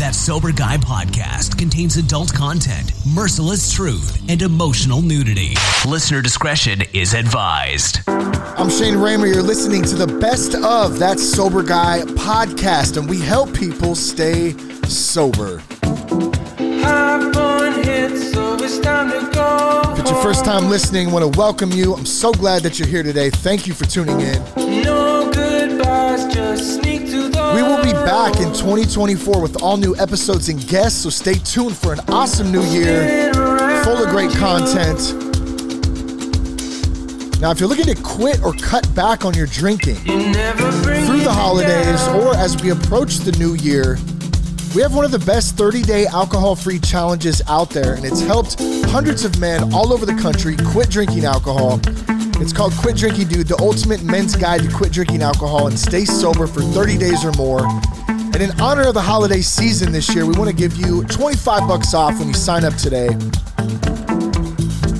That Sober Guy podcast contains adult content, merciless truth, and emotional nudity. Listener discretion is advised. I'm Shane Ramer. You're listening to the best of That Sober Guy podcast, and we help people stay sober. If it's your first time listening, I want to welcome you. I'm so glad that you're here today. Thank you for tuning in. We will be back in 2024 with all new episodes and guests, so stay tuned for an awesome new year full of great content. Now, if you're looking to quit or cut back on your drinking through the holidays or as we approach the new year, we have one of the best 30 day alcohol free challenges out there, and it's helped hundreds of men all over the country quit drinking alcohol. It's called Quit Drinking Dude, the ultimate men's guide to quit drinking alcohol and stay sober for 30 days or more. And in honor of the holiday season this year, we want to give you 25 bucks off when you sign up today.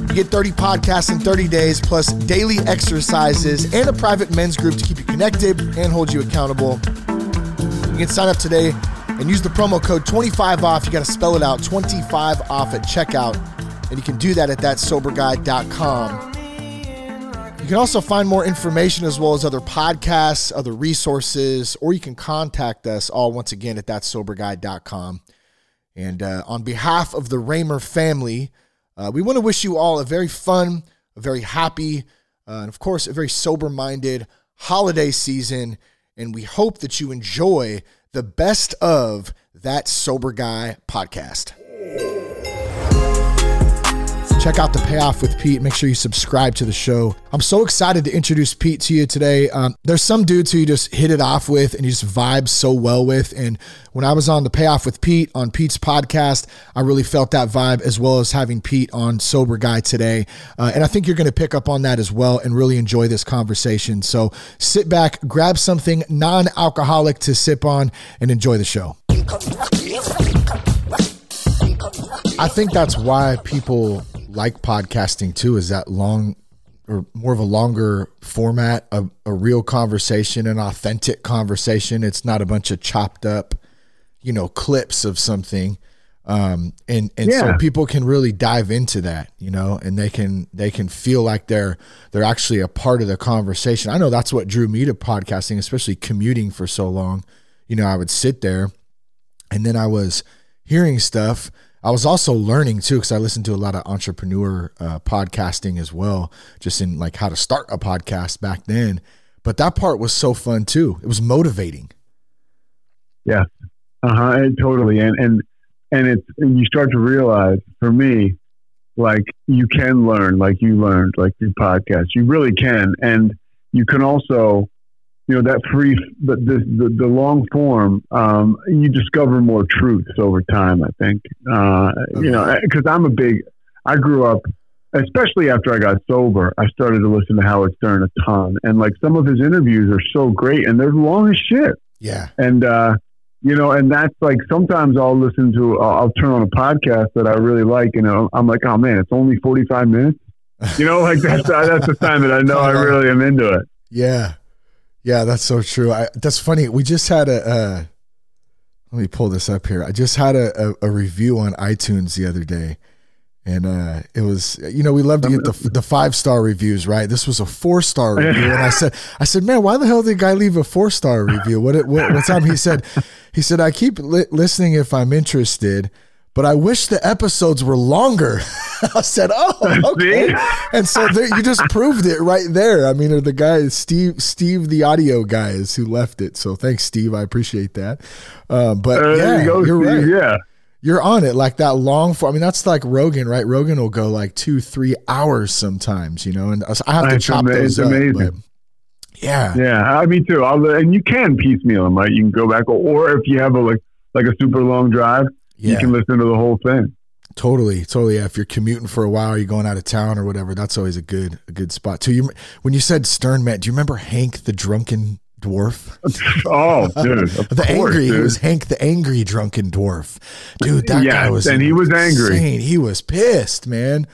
You get 30 podcasts in 30 days, plus daily exercises and a private men's group to keep you connected and hold you accountable. You can sign up today and use the promo code 25 off. You got to spell it out 25 off at checkout. And you can do that at thatsoberguy.com. You can also find more information as well as other podcasts, other resources, or you can contact us all once again at thatsoberguy.com. And uh, on behalf of the Ramer family, uh, we want to wish you all a very fun, a very happy, uh, and of course, a very sober minded holiday season. And we hope that you enjoy the best of that Sober Guy podcast. Check out the payoff with Pete. Make sure you subscribe to the show. I'm so excited to introduce Pete to you today. Um, there's some dudes who you just hit it off with and you just vibe so well with. And when I was on the payoff with Pete on Pete's podcast, I really felt that vibe as well as having Pete on Sober Guy today. Uh, and I think you're going to pick up on that as well and really enjoy this conversation. So sit back, grab something non alcoholic to sip on, and enjoy the show. I think that's why people like podcasting too is that long or more of a longer format, a, a real conversation, an authentic conversation. It's not a bunch of chopped up, you know, clips of something. Um, and, and so people can really dive into that, you know, and they can, they can feel like they're, they're actually a part of the conversation. I know that's what drew me to podcasting, especially commuting for so long. You know, I would sit there and then I was hearing stuff. I was also learning too because I listened to a lot of entrepreneur uh, podcasting as well, just in like how to start a podcast back then. But that part was so fun too. It was motivating. Yeah. Uh huh. Totally. And and and it's and you start to realize for me, like you can learn, like you learned, like through podcasts. You really can, and you can also, you know, that free, the the the, the long form. Um, you discover more truths over time. I think. Uh, you know, because I'm a big. I grew up. Especially after I got sober, I started to listen to Howard Stern a ton, and like some of his interviews are so great, and they're long as shit Yeah. and uh, you know, and that's like sometimes I'll listen to, I'll, I'll turn on a podcast that I really like, and I'm like, oh man, it's only 45 minutes. You know, like that's that's the time that I know I really am into it. Yeah. Yeah, that's so true. I, that's funny. We just had a, uh, let me pull this up here. I just had a, a, a review on iTunes the other day. And uh, it was, you know, we love to get the, the five star reviews, right? This was a four star review, and I said, I said, man, why the hell did the guy leave a four star review? What, what what's up? He said, he said, I keep li- listening if I'm interested, but I wish the episodes were longer. I said, oh, okay. And so there, you just proved it right there. I mean, or the guy, Steve, Steve, the audio guy is who left it. So thanks, Steve. I appreciate that. Um, but Uh, yeah, you go, you're right Yeah. you're on it like that long for. I mean, that's like Rogan, right? Rogan will go like two, three hours sometimes, you know, and I have to It's chop ama- those up. amazing. Yeah, Yeah. I mean, too. I'll, and you can piecemeal them, right? You can go back, or if you have a, like, like a super long drive, you can listen to the whole thing. totally, totally. Yeah, if you're commuting for a while, you're going out of town or whatever, that's always a good, a good spot too. You, when you said Stern, Matt, do you remember Hank the drunken dwarf? Oh, dude. The course, angry, dude. was Hank the angry drunken dwarf, dude. That Yes, guy was, and he was angry. He was pissed, man.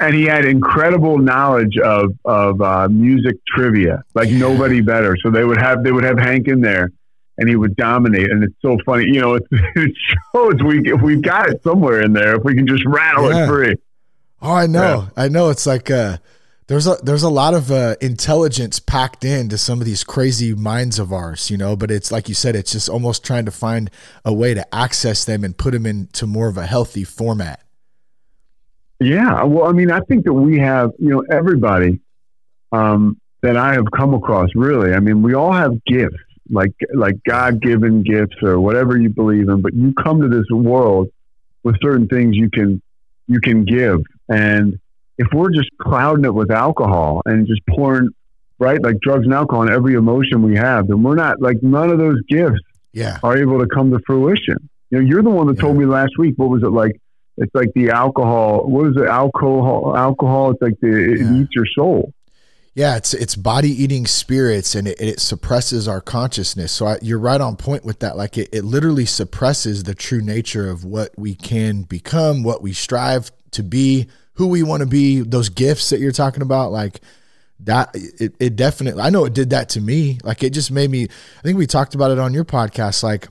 and he had incredible knowledge of of uh, music trivia, like Yeah. nobody better. So they would have they would have Hank in there, and he would dominate. And it's so funny, you know. It, it shows we we've got it somewhere in there if we can just rattle Yeah. it free. Oh, I know. I know. It's like uh, there's a there's a lot of uh, intelligence packed into some of these crazy minds of ours, you know. But it's like you said, it's just almost trying to find a way to access them and put them into more of a healthy format. Yeah, well, I mean, I think that we have, you know, everybody um, that I have come across. Really, I mean, we all have gifts, like like God given gifts or whatever you believe in. But you come to this world with certain things you can you can give, and if we're just clouding it with alcohol and just pouring right like drugs and alcohol on every emotion we have, then we're not like none of those gifts Yeah. are able to come to fruition. You know, you're the one that told me last week. What was it like? It's like the alcohol. What is it? Alcohol. Alcohol. It's like the it Yeah. eats your soul. Yeah, it's it's body eating spirits and it, it suppresses our consciousness. So I, you're right on point with that. Like it, it literally suppresses the true nature of what we can become, what we strive to be, who we want to be. Those gifts that you're talking about, like that, it, it definitely. I know it did that to me. Like it just made me. I think we talked about it on your podcast. Like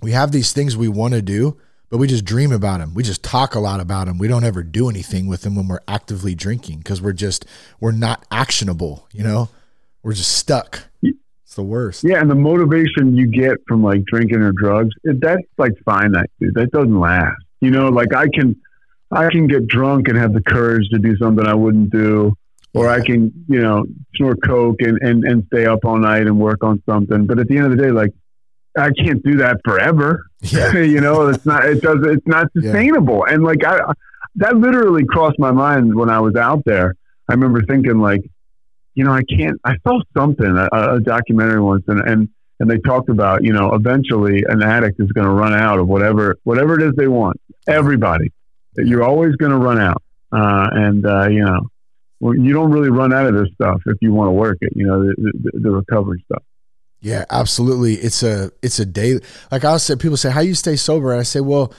we have these things we want to do, but we just dream about them. We just talk a lot about them. We don't ever do anything with them when we're actively drinking because we're just we're not actionable. You know, we're just stuck. It's the worst. Yeah, and the motivation you get from like drinking or drugs, it, that's like finite, dude. That doesn't last. You know, like I can, I can get drunk and have the courage to do something I wouldn't do, or I can, you know, snort coke and and and stay up all night and work on something. But at the end of the day, like I can't do that forever. Yeah. you know, it's not. It does. It's not Yeah. sustainable. And like I, that literally crossed my mind when I was out there. I remember thinking like, you know, I can't. I saw something a, a documentary once, and and and they talked about you know eventually an addict is going to run out of whatever whatever it is they want. Everybody, you're always going to run out, uh, and uh, you know. Well, you don't really run out of this stuff if you want to work it, you know, the, the, the recovery stuff. Yeah, absolutely. It's a it's a day. Like I said, people say, "How you stay sober?" And I say, "Well,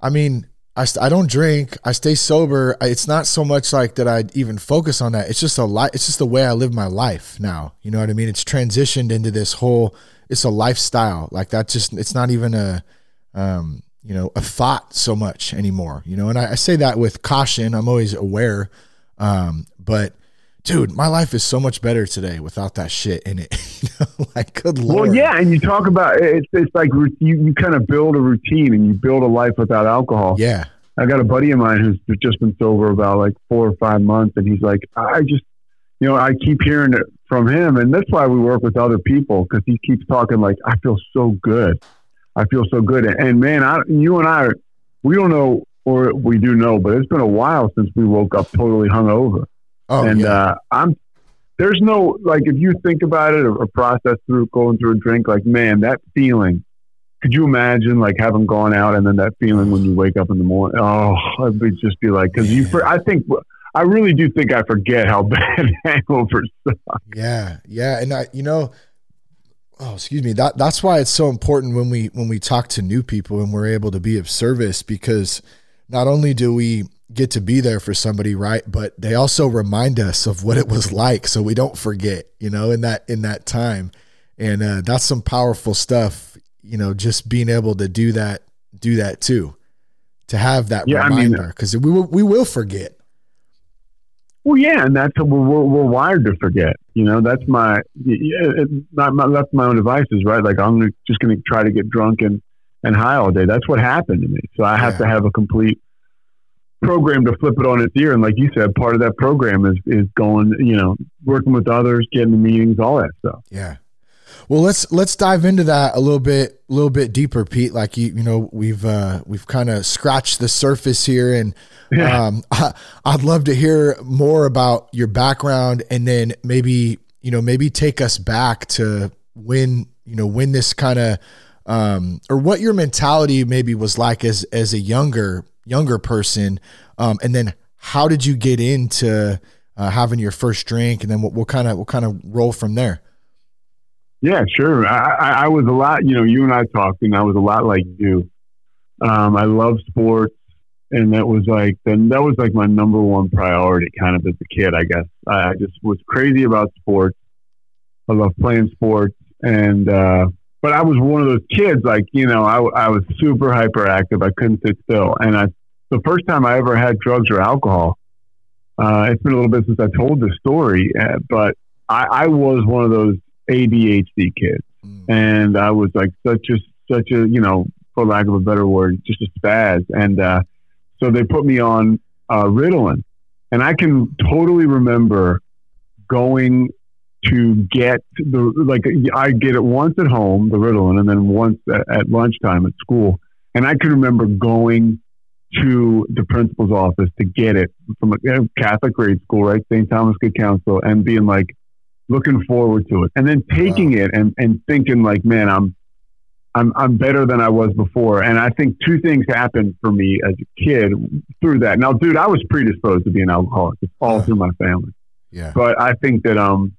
I mean, I, I don't drink. I stay sober. It's not so much like that. I even focus on that. It's just a life. It's just the way I live my life now. You know what I mean? It's transitioned into this whole. It's a lifestyle. Like that. Just it's not even a, um, you know, a thought so much anymore. You know, and I, I say that with caution. I'm always aware, um, but. Dude, my life is so much better today without that shit in it. You know, like, good lord. Well, yeah, and you talk about it's it's like you you kind of build a routine and you build a life without alcohol. Yeah. I got a buddy of mine who's just been sober about like four or five months, and he's like, I just, you know, I keep hearing it from him, and that's why we work with other people because he keeps talking like, I feel so good, I feel so good, and, and man, I, you and I, we don't know, or we do know, but it's been a while since we woke up totally hungover, Oh, and yeah. uh, I'm. There's no like if you think about it or, process through going through a drink, like man, that feeling could you imagine like having gone out and then that feeling when you wake up in the morning? Oh, it would just be like because you. I think I really do think I forget how bad hangovers suck. Yeah, yeah, and I, you know, oh, excuse me. That that's why it's so important when we when we talk to new people and we're able to be of service because not only do we get to be there for somebody, right, but they also remind us of what it was like, so we don't forget, you know, in that in that time, and uh, that's some powerful stuff. You know, just being able to do that, do that too, to have that Yeah, I mean- reminder because we will we will forget. Well, yeah, and that's what we're, we're, we're wired to forget. You know, that's my, yeah, it, not my left my own devices, right? Like I'm just going to try to get drunk and, and high all day. That's what happened to me. So I have Yeah. to have a complete program to flip it on its ear. And like you said, part of that program is is going, you know, working with others, getting the meetings, all that stuff. Yeah. Well, let's let's dive into that a little bit, a little bit deeper, Pete. Like you, you know, we've uh, we've kind of scratched the surface here, and um, I, I'd love to hear more about your background, and then maybe you know, maybe take us back to when you know when this kind of um, or what your mentality maybe was like as as a younger younger person, um, and then how did you get into uh, having your first drink, and then we'll kind of we'll kind of roll from there. Yeah, sure. I, I, I was a lot, you know, you and I talked, and I was a lot like you. Um, I love sports, and that was like, then that was like my number one priority, kind of as a kid. I guess I just was crazy about sports. I love playing sports, and uh, but I was one of those kids, like, you know, I, I was super hyperactive. I couldn't sit still. And I, the first time I ever had drugs or alcohol, uh, it's been a little bit since I told this story, uh, but I, I was one of those ADHD kids. Mm. And I was like such a, such a, you know, for lack of a better word, just a spaz. And, uh, so they put me on, uh, Ritalin and I can totally remember going to get the like I get it once at home, the Ritalin, and then once at, at lunchtime at school. And I can remember going to the principal's office to get it from a Catholic grade school, right? St. Thomas Good Counsel, and being like looking forward to it, and then taking wow. it and, and thinking like, man, I'm I'm I'm better than I was before. And I think two things happened for me as a kid through that. Now, dude, I was predisposed to be an alcoholic. It's all through my family. Yeah. But I think that um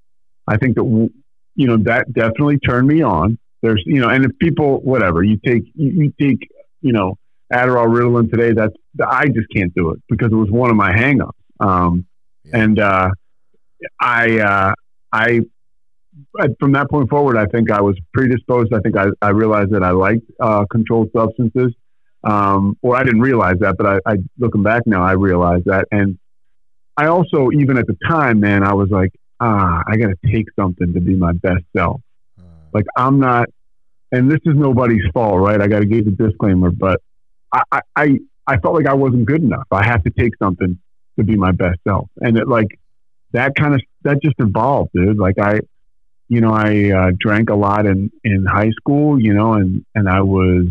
I think that you know that definitely turned me on. There's you know, and if people whatever you take you, you take you know Adderall, Ritalin today, that's I just can't do it because it was one of my hangups. Um, yeah. And uh, I uh, I from that point forward, I think I was predisposed. I think I, I realized that I liked uh, controlled substances. Um, or I didn't realize that, but I, I looking back now, I realized that. And I also, even at the time, man, I was like, ah, I got to take something to be my best self. Uh. Like I'm not, and this is nobody's fault, right? I got to give the disclaimer, but I, I, I felt like I wasn't good enough. I have to take something to be my best self, and it like that kind of that just evolved, dude. Like I, you know, I uh, drank a lot in in high school, you know, and and I was.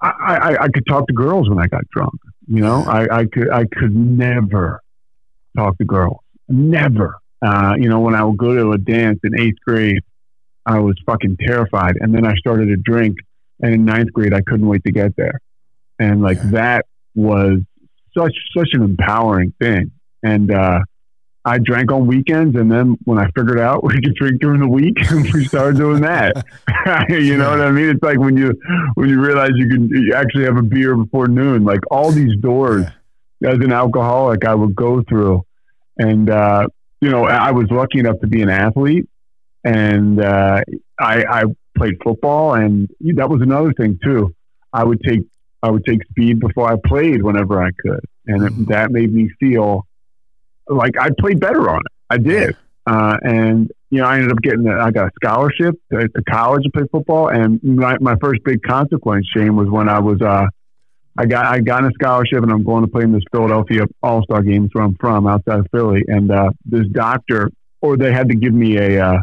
I, I, I could talk to girls when I got drunk. You know, I, I could I could never talk to girls. Never. Uh, you know, when I would go to a dance in eighth grade, I was fucking terrified. And then I started to drink. And in ninth grade, I couldn't wait to get there. And like yeah. that was such, such an empowering thing. And, uh, I drank on weekends, and then when I figured out we could drink during the week, we started doing that. you know what I mean? It's like when you when you realize you can you actually have a beer before noon. Like all these doors, as an alcoholic, I would go through, and uh, you know, I was lucky enough to be an athlete, and uh, I, I played football, and that was another thing too. I would take I would take speed before I played whenever I could, and that made me feel like I played better on it. I did, uh, and you know, I ended up getting I got a scholarship to, to college to play football, and my, my first big consequence, Shane, was when I was uh, I got I got a scholarship and I'm going to play in this Philadelphia All Star games where I'm from, outside of Philly. And uh, this doctor, or they had to give me a uh,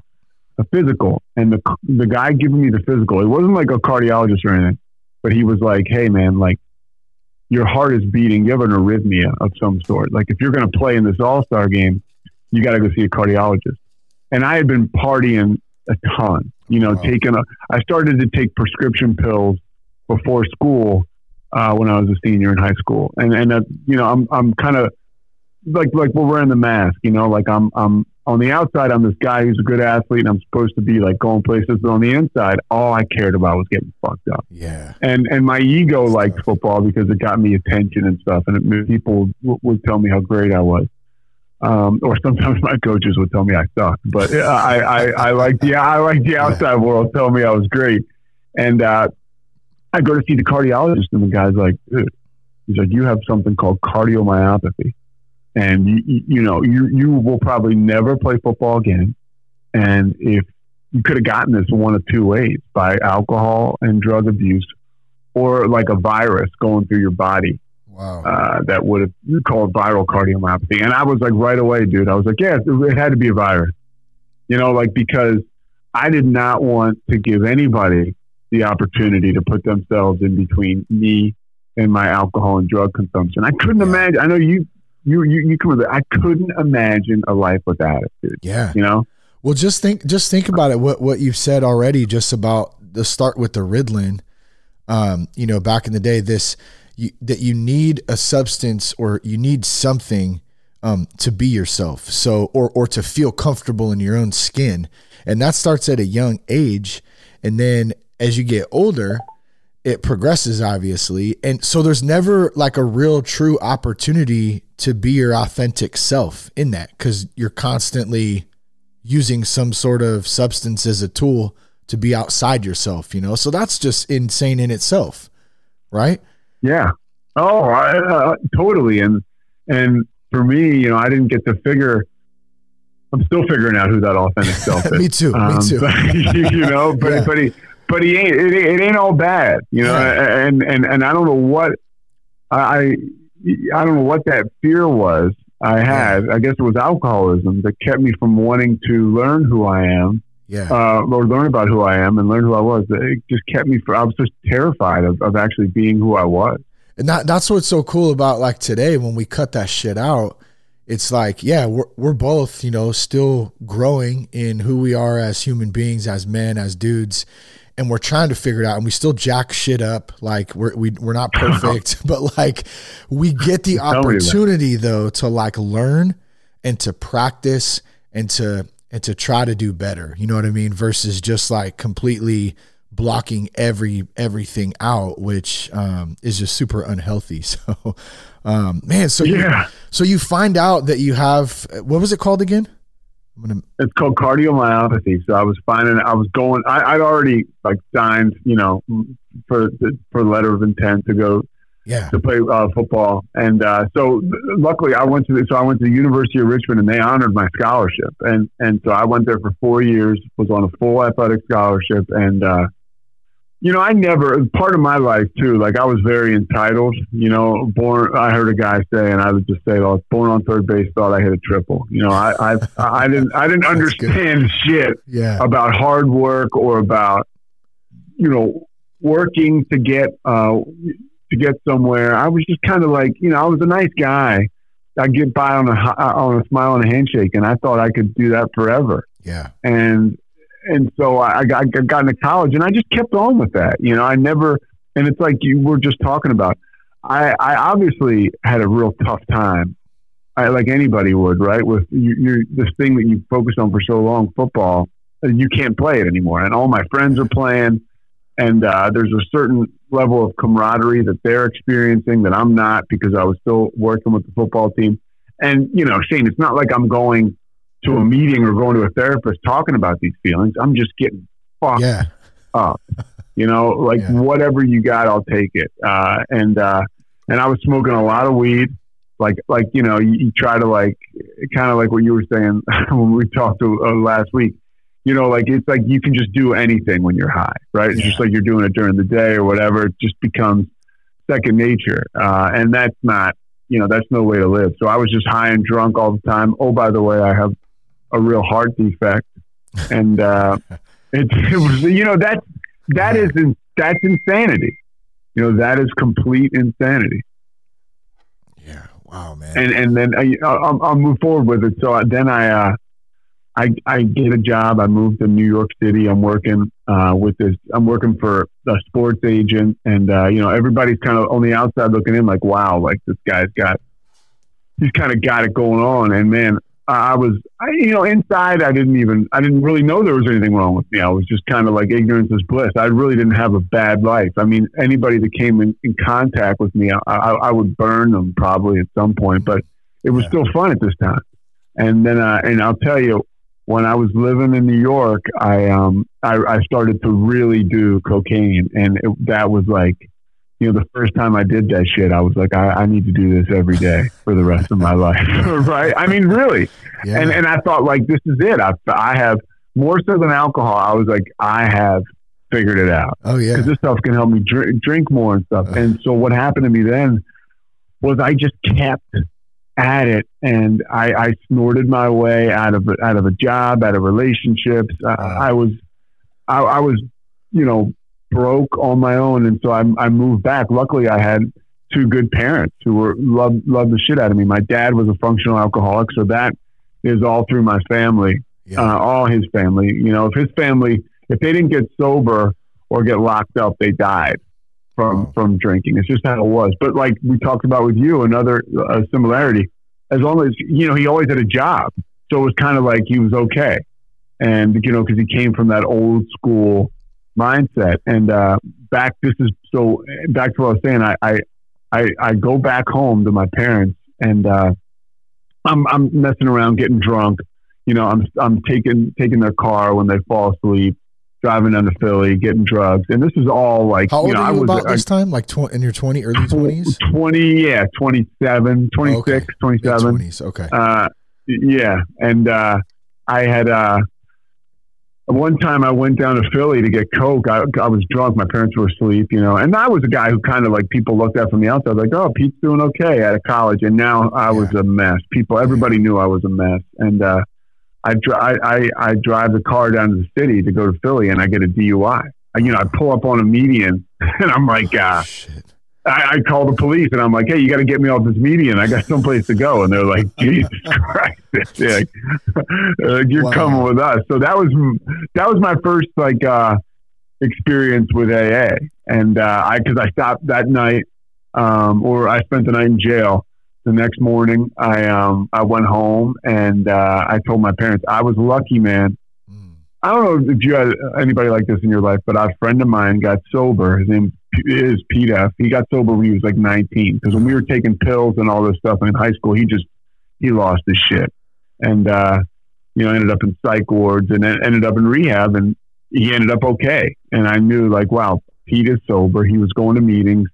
a physical, and the the guy giving me the physical, it wasn't like a cardiologist or anything, but he was like, "Hey man, like your heart is beating, you have an arrhythmia of some sort. Like if you're going to play in this All Star game, you got to go see a cardiologist." And I had been partying a ton, you know, wow. taking a. I started to take prescription pills before school uh, when I was a senior in high school, and and uh, you know I'm I'm kind of like like we're wearing the mask, you know, like I'm I'm on the outside I'm this guy who's a good athlete and I'm supposed to be like going places, but on the inside all I cared about was getting fucked up. Yeah, and and my ego liked football because it got me attention and stuff, and it, people w- would tell me how great I was. Um, or sometimes my coaches would tell me I sucked, but I, I, I like the I like the outside world tell me I was great, and uh, I go to see the cardiologist, and the guy's like, Dude. he's like, you have something called cardiomyopathy, and you, you know, you you will probably never play football again. And if you could have gotten this one of two ways by alcohol and drug abuse, or like a virus going through your body. Wow. Uh, that would have called viral cardiomyopathy. And I was like, right away, dude, I was like, yeah, it had to be a virus. You know, like, because I did not want to give anybody the opportunity to put themselves in between me and my alcohol and drug consumption. I couldn't yeah. imagine. I know you, you, you, you come with it. I couldn't imagine a life without it, dude. Yeah. You know? Well, just think, just think about it. What, what you've said already, just about the start with the Ritalin. Um, you know, back in the day, this, you, that you need a substance or you need something um, to be yourself. So, or, or to feel comfortable in your own skin. And that starts at a young age. And then as you get older, it progresses obviously. And so there's never like a real true opportunity to be your authentic self in that because you're constantly using some sort of substance as a tool to be outside yourself, you know? So that's just insane in itself, right? Yeah. Oh, I, uh, totally. And, and for me, you know, I didn't get to figure, I'm still figuring out who that authentic self is. me too. Um, me too. But, you know, but, Yeah. but he, but he ain't, it, it ain't all bad, you know, Yeah. and, and, and I don't know what I, I don't know what that fear was I had. I guess it was alcoholism that kept me from wanting to learn who I am yeah. uh, or learn about who I am and learn who I was. It just kept me. I was just terrified of, of actually being who I was. And that that's what's so cool about like today when we cut that shit out. It's like, yeah, we're we're both, you know, still growing in who we are as human beings, as men, as dudes, and we're trying to figure it out. And we still jack shit up, like we're we, we're not perfect, but like we get the Tell me about it. opportunity though to like learn and to practice and to and to try to do better. You know what I mean? Versus just like completely blocking every everything out, which um, is just super unhealthy. So, um, man, so you, Yeah. so you find out that you have what was it called again? Gonna It's called cardiomyopathy. So I was finding, I was going, I, I'd already like signed, you know, for the, for letter of intent to go yeah to play uh, football. And uh, so luckily I went to the, so I went to the University of Richmond and they honored my scholarship. And, and so I went there for four years, was on a full athletic scholarship. And, uh, you know, I never, part of my life too, like I was very entitled, you know, born, I heard a guy say, and I would just say, I was born on third base, thought I hit a triple. You know, I, I, I didn't, I didn't That's good. understand shit yeah about hard work or about you know working to get uh, to get somewhere. I was just kind of like you know I was a nice guy. I get by on a on a smile and a handshake, and I thought I could do that forever. yeah And and so I, got, I got into college, and I just kept on with that. You know, I never. And it's like you were just talking about. I, I obviously had a real tough time I, like anybody would, right? With you, you, this thing that you focused on for so long, football, you can't play it anymore. And all my friends are playing, and uh, there's a certain level of camaraderie that they're experiencing that I'm not because I was still working with the football team. And you know, Shane, it's not like I'm going to a meeting or going to a therapist talking about these feelings. I'm just getting fucked yeah up. You know, like Yeah. whatever you got, I'll take it. Uh, and uh, and I was smoking a lot of weed. Like like you know, you, you try to like kind of like what you were saying when we talked to, uh, last week. You know, like it's like you can just do anything when you're high, right? It's just like you're doing it during the day or whatever. It just becomes second nature, uh, and that's not you know that's no way to live. So I was just high and drunk all the time. Oh, by the way, I have a real heart defect, and uh, it, it was you know that that is in, that's insanity. You know that is complete insanity. yeah wow man And and then I, I'll, I'll move forward with it. So then I uh, I I get a job. I moved to New York City. I'm working uh, with this. I'm working for a sports agent, and uh, you know everybody's kind of on the outside looking in, like, wow, like this guy's got he's kind of got it going on. And man, I I was, I, you know, inside, I didn't even, I didn't really know there was anything wrong with me. I was just kind of like ignorance is bliss. I really didn't have a bad life. I mean, anybody that came in, in contact with me, I, I, I would burn them probably at some point, but it was Yeah. still fun at this time. And then, uh, and I'll tell you, when I was living in New York, I, um, I, I started to really do cocaine, and it, that was like, you know, the first time I did that shit, I was like, I, I need to do this every day for the rest of my life. right? I mean, really. yeah And and I thought like, this is it. I I have more so than alcohol. I was like, I have figured it out oh yeah because this stuff can help me drink, drink more and stuff. Uh. And so what happened to me then was I just kept at it, and I, I snorted my way out of out of a job, out of relationships. I, I was, I, I was, you know, broke on my own, and so I, I moved back. Luckily, I had two good parents who were loved loved the shit out of me. My dad was a functional alcoholic, so that is all through my family yeah uh, all his family. You know, if his family, if they didn't get sober or get locked up, they died from Wow. from drinking. It's just how it was. But like we talked about with you, another uh, similarity. As long as you know, he always had a job, so it was kind of like he was okay. And you know, because he came from that old school mindset. And uh, back, this is so back to what I was saying. I I I, I go back home to my parents, and uh, I'm I'm messing around, getting drunk you know, I'm I'm taking taking their car when they fall asleep, driving down to Philly, getting drugs, and this is all like How old you know are I you was about I- this time? Like tw- in your 20, early 20s? 20, yeah, 27, 26, 27. 20s. Okay. Uh, yeah, and uh, I had uh, one time I went down to Philly to get coke. I, I was drunk. My parents were asleep, you know, and I was a guy who kind of like people looked at from the outside, like, oh, Pete's doing okay out of college, and now I was a mess. People, everybody knew I was a mess, and uh, I, dri- I, I I drive the car down to the city to go to Philly, and I get a DUI. I, you know, I pull up on a median, and I'm like, uh, Shit. I, I call the police and I'm like, hey, you got to get me off this median. I got someplace to go. And they're like, Jesus Christ, yeah, uh, you're Wow. coming with us. So that was that was my first like uh, experience with AA, and uh, I because I stopped that night, um, or I spent the night in jail. The next morning, I um, I went home and uh, I told my parents I was lucky, man. Mm. I don't know if you had anybody like this in your life, but a friend of mine got sober. His name is Pete F. He got sober when he was like 19. Because when we were taking pills and all this stuff in high school, he just he lost his shit, and uh, you know ended up in psych wards and ended up in rehab, and he ended up okay. And I knew like, wow, Pete is sober. He was going to meetings,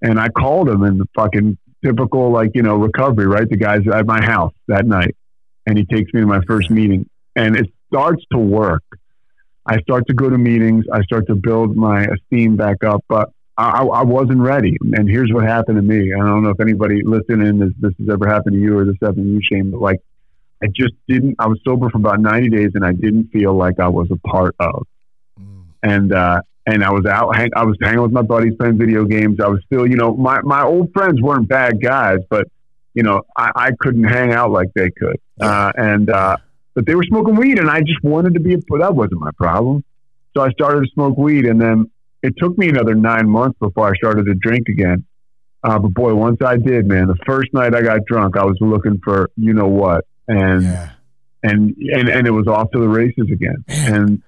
and I called him in the fucking typical like you know recovery, right? The guy's at my house that night, and he takes me to my first meeting, and it starts to work. I start to go to meetings. I start to build my esteem back up, but I, I wasn't ready. And here's what happened to me. I don't know if anybody listening this this has ever happened to you or this happened to you, Shane. But like, I just didn't. I was sober for about 90 days, and I didn't feel like I was a part of. Mm. And uh, and I was out. Hang, I was hanging with my buddies, playing video games. I was still, you know, my my old friends weren't bad guys, but you know, I, I couldn't hang out like they could. Uh, and uh, but they were smoking weed, and I just wanted to be a. That wasn't my problem. So I started to smoke weed, and then it took me another nine months before I started to drink again. Uh, but boy, once I did, man, the first night I got drunk, I was looking for you know what, and Yeah. and and and it was off to the races again. And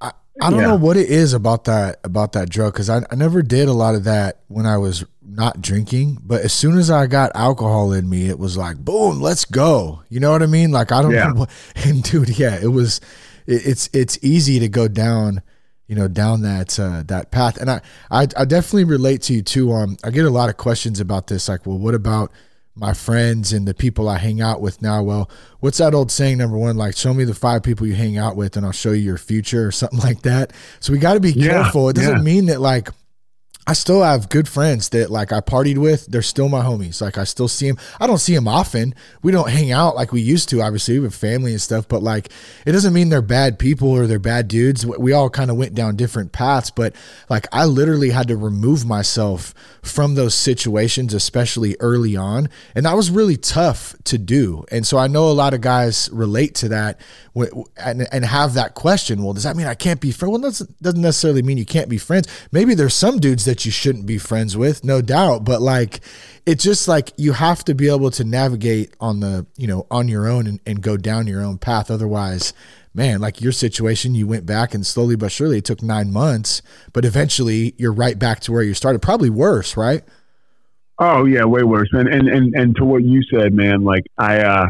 uh, I don't Yeah. know what it is about that about that drug because I, I never did a lot of that when I was not drinking. But as soon as I got alcohol in me, it was like boom, let's go. You know what I mean? Like I don't Yeah. know. What, and dude, yeah, it was. It, it's it's easy to go down, you know, down that uh, that path. And I, I I definitely relate to you too. Um, I get a lot of questions about this. Like, well, what about my friends and the people I hang out with now. Well, what's that old saying? Number one, like show me the five people you hang out with, and I'll show you your future, or something like that. So we got to be Yeah, careful. It doesn't yeah. mean that like I still have good friends that like I partied with. They're still my homies. Like I still see them. I don't see them often. We don't hang out like we used to. Obviously, have family and stuff. But like, it doesn't mean they're bad people or they're bad dudes. We all kind of went down different paths. But like, I literally had to remove myself from those situations, especially early on, and that was really tough to do. And so I know a lot of guys relate to that and, and have that question. Well, does that mean I can't be friends? Well, that doesn't necessarily mean you can't be friends. Maybe there's some dudes that you shouldn't be friends with, no doubt. But like, it's just like you have to be able to navigate on the, you know, on your own and, and go down your own path. Otherwise, man, like your situation, you went back and slowly but surely it took nine months, but eventually you're right back to where you started. Probably worse, right? Oh yeah, way worse. And and and, and to what you said, man, like I, uh,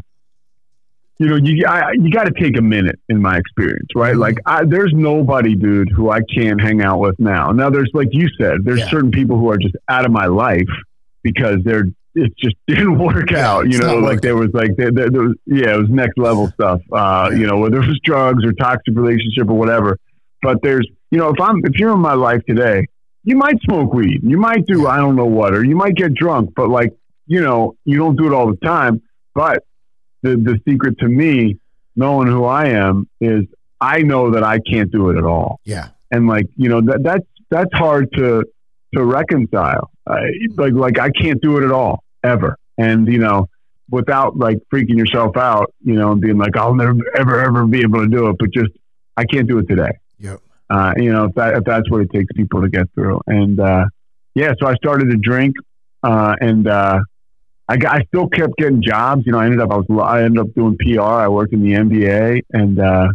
you know, you I, you got to take a minute in my experience, right? Like I, there's nobody, dude, who I can't hang out with now. Now there's like you said, there's Yeah. certain people who are just out of my life because they're it just didn't work out. You know, like there was like there, there, there was yeah, it was next level stuff. Uh, you know, whether it was drugs or toxic relationship or whatever. But there's you know, if I'm if you're in my life today, you might smoke weed, you might do I don't know what, or you might get drunk, but like you know, you don't do it all the time. But the the secret to me, knowing who I am, is I know that I can't do it at all Yeah. and like you know that that's that's hard to to reconcile. I, like like I can't do it at all ever, and you know without like freaking yourself out, you know, and being like I'll never ever ever be able to do it, but just I can't do it today. Yep. Uh, you know if that if that's what it takes people to get through, and uh, yeah, so I started to drink, uh, and uh, I got, I still kept getting jobs. You know, I ended up I was I ended up doing PR. I worked in the NBA, and uh,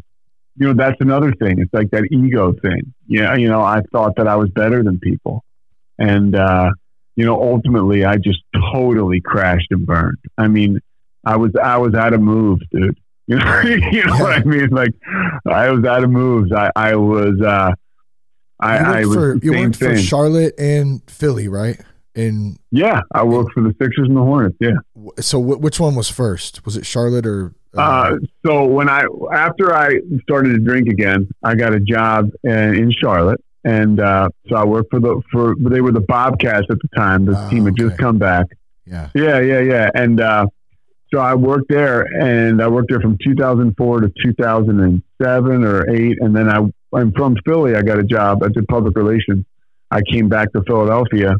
you know that's another thing. It's like that ego thing. Yeah, you know, I thought that I was better than people, and uh, you know, ultimately, I just totally crashed and burned. I mean, I was I was out of moves, dude. You know, you know Yeah. what I mean? Like I was out of moves. I, I was, uh, I, you I worked was for you worked for. Charlotte and Philly, right? And yeah, I worked for the Sixers and the Hornets. Yeah. so, wh- which one was first? Was it Charlotte or? Uh, so when I after I started to drink again, I got a job in, in Charlotte, and uh, so I worked for the for they were the Bobcats at the time. The team had just come back. yeah. Yeah, yeah, yeah. And uh, so I worked there, and I worked there from 2004 to 2007 or eight, and then I I'm from Philly. I got a job. I did public relations. I came back to Philadelphia,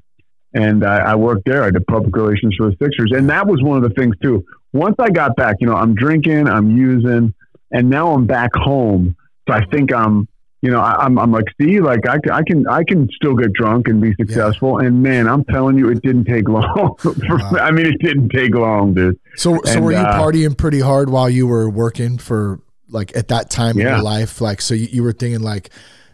and I, I worked there. I did public relations for the Sixers, and that was one of the things too. Once I got back, you know, I'm drinking, I'm using, and now I'm back home. So I think I'm, you know, I, I'm, I'm like, see, like I, can- I can, I can still get drunk and be successful. And man, I'm telling you, it didn't take long. for, Wow. I mean, it didn't take long, dude. So, so And, were you uh, partying pretty hard while you were working for like at that time in your life? Like, so you, you were thinking like,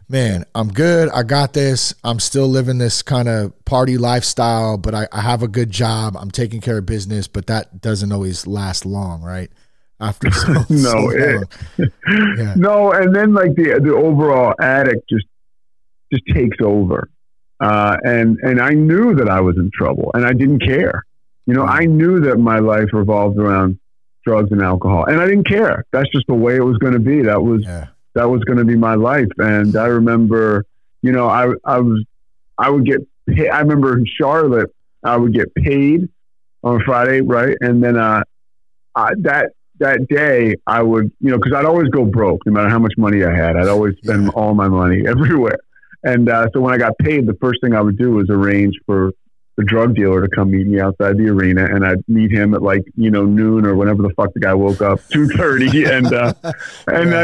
man, I'm good. I got this. I'm still living this kind of party lifestyle, but I, I have a good job. I'm taking care of business, but that doesn't always last long, right? After so, No, so it- Yeah. No, and then like the the overall addict just just takes over, uh, and and I knew that I was in trouble, and I didn't care. You know, I knew that my life revolved around drugs and alcohol, and I didn't care. That's just the way it was going to be. That was yeah. That was going to be my life. And I remember, you know, I I was I would get pay, I remember in Charlotte, I would get paid on Friday, right? And then uh, I, that that day I would, you know, because I'd always go broke no matter how much money I had. I'd always spend all my money everywhere. And uh, so when I got paid, the first thing I would do was arrange for the drug dealer to come meet me outside the arena, and I'd meet him at like you know noon or whenever the fuck the guy woke up, two thirty, and uh, and I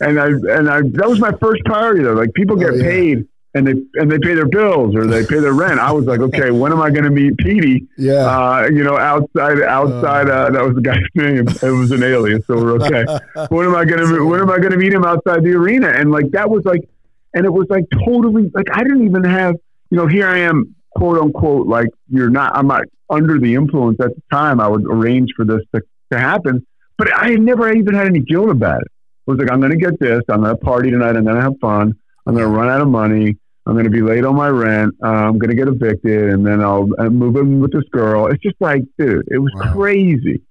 and I and I that was my first priority though. Like people get Oh, yeah. paid and they and they pay their bills or they pay their rent. I was like, okay, when am I going to meet Petey? Yeah. Uh, you know, outside outside uh, that was the guy's name. It was an alias, so we're okay. when am I going to when am I going to meet him outside the arena? And like that was like, and it was like totally like I didn't even have you know here I am quote unquote like you're not I'm not under the influence at the time. I would arrange for this to, to happen, but I had never even had any guilt about it. I was like, I'm going to get this. I'm going to party tonight. I'm to have fun. I'm going to run out of money. I'm going to be late on my rent. Uh, I'm going to get evicted, and then I'll move in with this girl. It's just like, dude, it was Wow. crazy.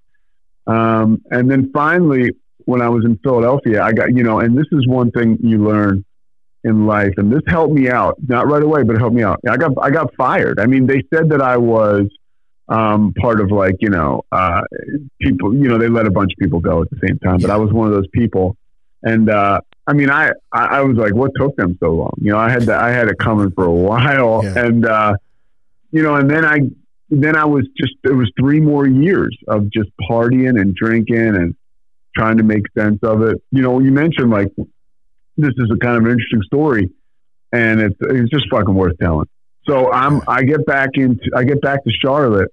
Um, and then finally, when I was in Philadelphia, I got, you know, and this is one thing you learn in life, and this helped me out. Not right away, but it helped me out. I got, I got fired. I mean, they said that I was um, part of like, you know, uh, people, you know, they let a bunch of people go at the same time, but I was one of those people. And, uh, I mean, I, I, I was like, what took them so long? You know, I had that, I had it coming for a while Yeah. and, uh, you know, and then I, then I was just, it was three more years of just partying and drinking and trying to make sense of it. You know, you mentioned like, this is a kind of an interesting story and it's, it's just fucking worth telling. So I'm, I get back into, I get back to Charlotte.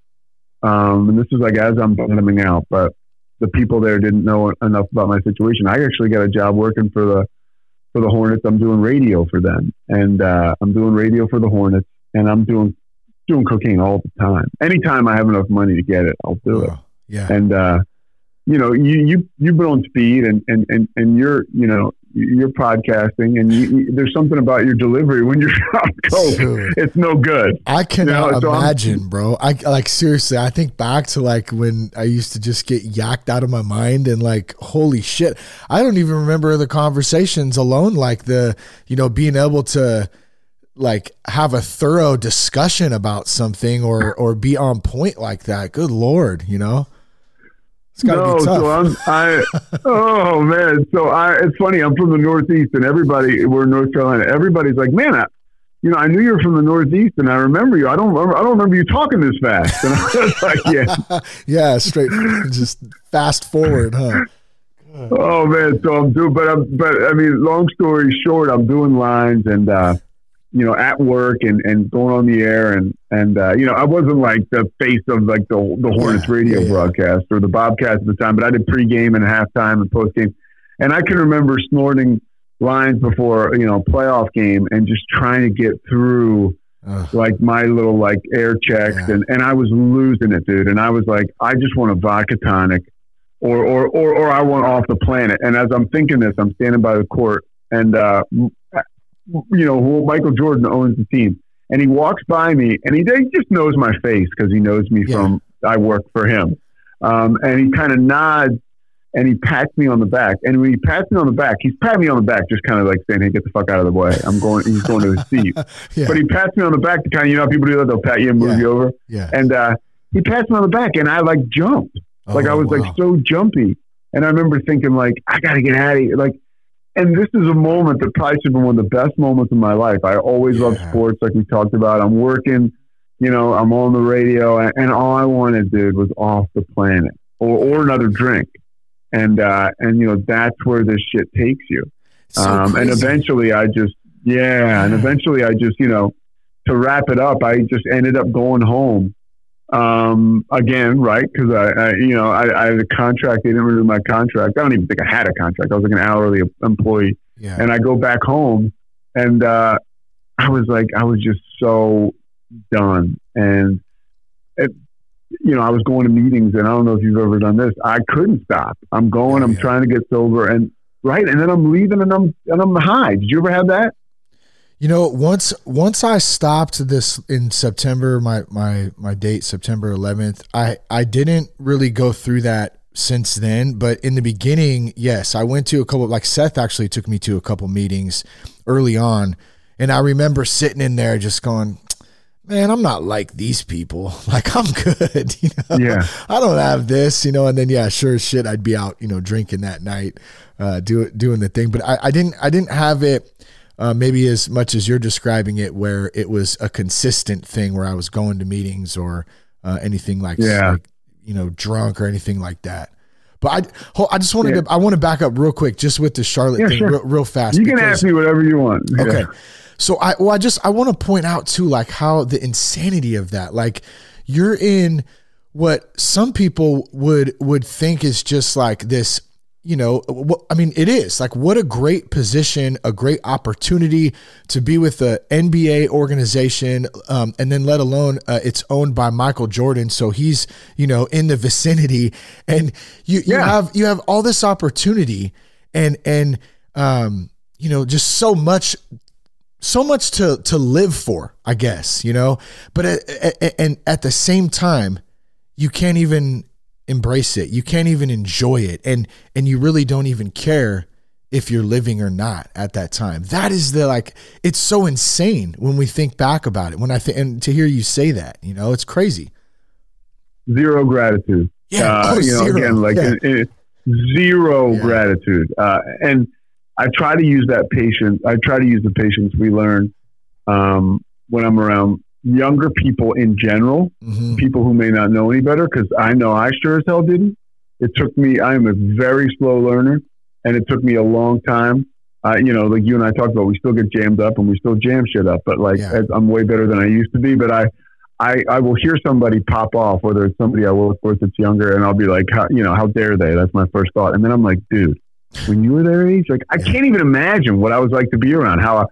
Um, and this is like as I'm bottoming out, but the people there didn't know enough about my situation. I actually got a job working for the, for the Hornets. I'm doing radio for them and, uh, I'm doing radio for the Hornets and I'm doing, doing cocaine all the time. Anytime I have enough money to get it, I'll do it. Yeah. and uh, you know you you you've been on speed and and and, and you're you know you're podcasting and you, you, there's something about your delivery when you're on coke Dude. it's no good I cannot know, so I'm- imagine, bro. I like seriously. I think back to like when I used to just get yacked out of my mind and like, holy shit, I don't even remember the conversations alone. Like the, you know, being able to like have a thorough discussion about something or or be on point like that. Good lord, you know, it's no be tough. so i'm i oh man so i it's funny i'm from the northeast and everybody we're in north carolina everybody's like man I, you know, I knew you were from the Northeast, and I remember you. I don't remember. I don't remember you talking this fast. And I was like, "Yeah, yeah, straight, just fast forward, huh? Oh man, so I'm doing, but I'm, but I mean, long story short, I'm doing lines and, uh, you know, at work and, and going on the air and, and, uh, you know, I wasn't like the face of like the, the Hornets Yeah, radio yeah, broadcast or the Bobcats at the time, but I did pregame and halftime and postgame. And I can remember snorting lines before, you know, playoff game and just trying to get through Ugh. like my little like air checks Yeah. and, and I was losing it, dude. And I was like, I just want a vodka tonic. or, or, or, or I want off the planet. And as I'm thinking this, I'm standing by the court and, uh, you know, Michael Jordan owns the team and he walks by me and he, he just knows my face because he knows me yeah. from, I work for him. Um, and he kind of nods and he pats me on the back. And when he pats me on the back, he's patting me on the back, just kind of like saying, "Hey, get the fuck out of the way." I'm going. He's going to his seat. yeah. But he pats me on the back to kind of, you know, how people do that. They'll pat you and move yeah. you over. Yeah. And uh, he pats me on the back, and I like jumped. Oh, like I was wow. like so jumpy. And I remember thinking, like, I got to get out of here. Like, and this is a moment that probably should have been one of the best moments of my life. I always yeah. loved sports, like we talked about. I'm working, you know, I'm on the radio, and, and all I wanted, dude, was off the planet or, or another drink and uh, and you know that's where this shit takes you. So um, and eventually, I just yeah, and eventually, I just you know to wrap it up, I just ended up going home um, again, right? Because I, I, you know, I, I, had a contract. They didn't renew my contract. I don't even think I had a contract. I was like an hourly employee, yeah. and I go back home, and uh, I was like, I was just so done, and it, you know, I was going to meetings, and I don't know if you've ever done this. I couldn't stop. I'm going. I'm yeah. trying to get sober, and right, and then I'm leaving, and I'm and I'm high. Did you ever have that? You know, once once I stopped this in September, my my my date September 11th. I I didn't really go through that since then, but in the beginning, yes, I went to a couple. Like Seth actually took me to a couple meetings early on, and I remember sitting in there just going, man, I'm not like these people. Like I'm good, you know. Yeah. I don't have this, you know. And then yeah, sure as shit, I'd be out, you know, drinking that night, uh, do, doing the thing. But I, I didn't, I didn't have it. Uh, maybe as much as you're describing it, where it was a consistent thing, where I was going to meetings or uh, anything like, yeah. like, you know, drunk or anything like that. But I, I just wanted yeah. to, I want to back up real quick, just with the Charlotte yeah, thing, sure. real, real, fast. You can ask me whatever you want. Okay. So I well I just I want to point out too like how the insanity of that. Like you're in what some people would would think is just like this you know i mean it is like what a great position a great opportunity to be with the nba organization um, and then let alone uh, it's owned by michael jordan so he's you know in the vicinity and you you yeah. have you have all this opportunity and and um you know just so much so much to to live for, I guess, you know. But at, at, and at the same time, you can't even embrace it. You can't even enjoy it, and and you really don't even care if you're living or not at that time. That is the like. It's so insane when we think back about it. When I think and to hear you say that, you know, it's crazy. Zero gratitude. Yeah, uh, oh, you know, zero. again, like yeah. it, it, zero yeah. gratitude, uh, and I try to use that patience. I try to use the patience we learn um, when I'm around younger people in general, mm-hmm. people who may not know any better, because I know I sure as hell didn't. It took me, I am a very slow learner, and it took me a long time. Uh, you know, like you and I talked about, we still get jammed up and we still jam shit up, but like yeah. I'm way better than I used to be. But I, I, I will hear somebody pop off, whether it's somebody I work with that's younger, and I'll be like, how, you know, how dare they? That's my first thought. And then I'm like, dude, when you were their age? Like, I can't even imagine what I was like to be around. How I,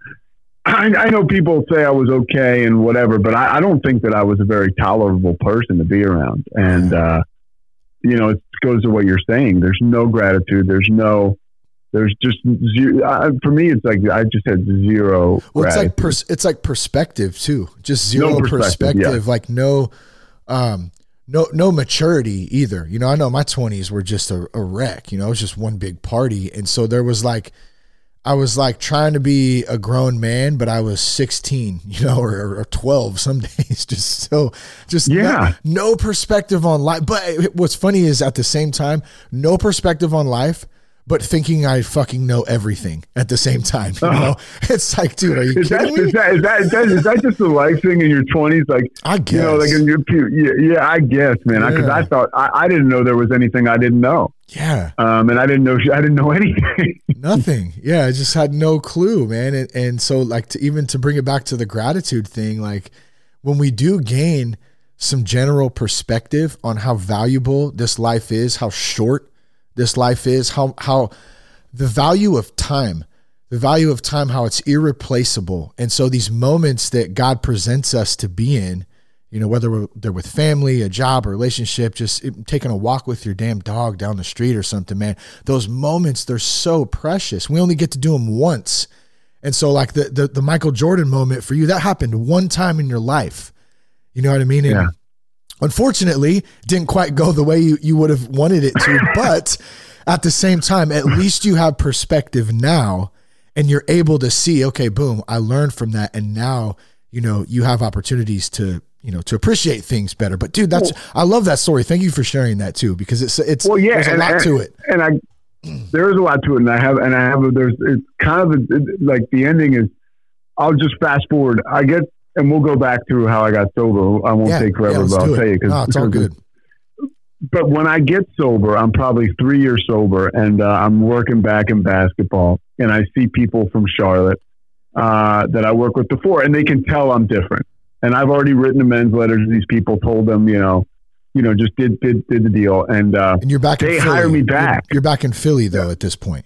I know people say I was okay and whatever, but I, I, don't think that I was a very tolerable person to be around. And, uh, you know, it goes to what you're saying. There's no gratitude. There's no, there's just zero, uh, for me, it's like I just had zero. Well, it's like pers- it's like perspective too. Just zero no perspective. perspective yeah. Like no, um, no no maturity either. You know, I know my 20s were just a, a wreck, you know, it was just one big party. And so there was like I was like trying to be a grown man, but I was 16, you know, or, or 12 some days. Just so, just yeah, no, no perspective on life. But what's funny is at the same time, no perspective on life, but thinking I fucking know everything at the same time. You know, it's like, dude, are you is kidding that, me? Is that, is that, is that, is that just a life thing in your twenties? Like, I guess, you know, like in your, yeah, yeah I guess, man. Because yeah. I, I, thought I, I, didn't know there was anything I didn't know. Yeah. Um, and I didn't know I didn't know anything. Nothing. Yeah, I just had no clue, man. And and so like to even to bring it back to the gratitude thing, like when we do gain some general perspective on how valuable this life is, how short this life is, how how the value of time, the value of time, how it's irreplaceable. And so these moments that God presents us to be in, you know, whether they're with family, a job, a relationship, just taking a walk with your damn dog down the street or something, man. Those moments, they're so precious. We only get to do them once. And so, like the, the, the Michael Jordan moment for you, that happened one time in your life. You know what I mean? And Yeah. unfortunately, didn't quite go the way you, you would have wanted it to. but at the same time, at least you have perspective now and you're able to see, okay, boom, I learned from that. And now, you know, you have opportunities to, you know, to appreciate things better. But dude, that's, I love that story. Thank you for sharing that too, because it's, it's, Well, yeah, there's a lot and- to it. And I, there is a lot to it, and I have, and I have, a, there's, it's kind of a, like the ending is, I'll just fast forward. I get, and we'll go back through how I got sober. I won't Yeah, take forever, let's but I'll it. tell you No, it's all good. but when I get sober, I'm probably three years sober, and uh, I'm working back in basketball, and I see people from Charlotte uh, that I work with before, and they can tell I'm different. And I've already written amends letters to these people, told them, you know, you know, just did did did the deal, and uh, And you're back they hire me You're- back. You're, back in Philly though at this point.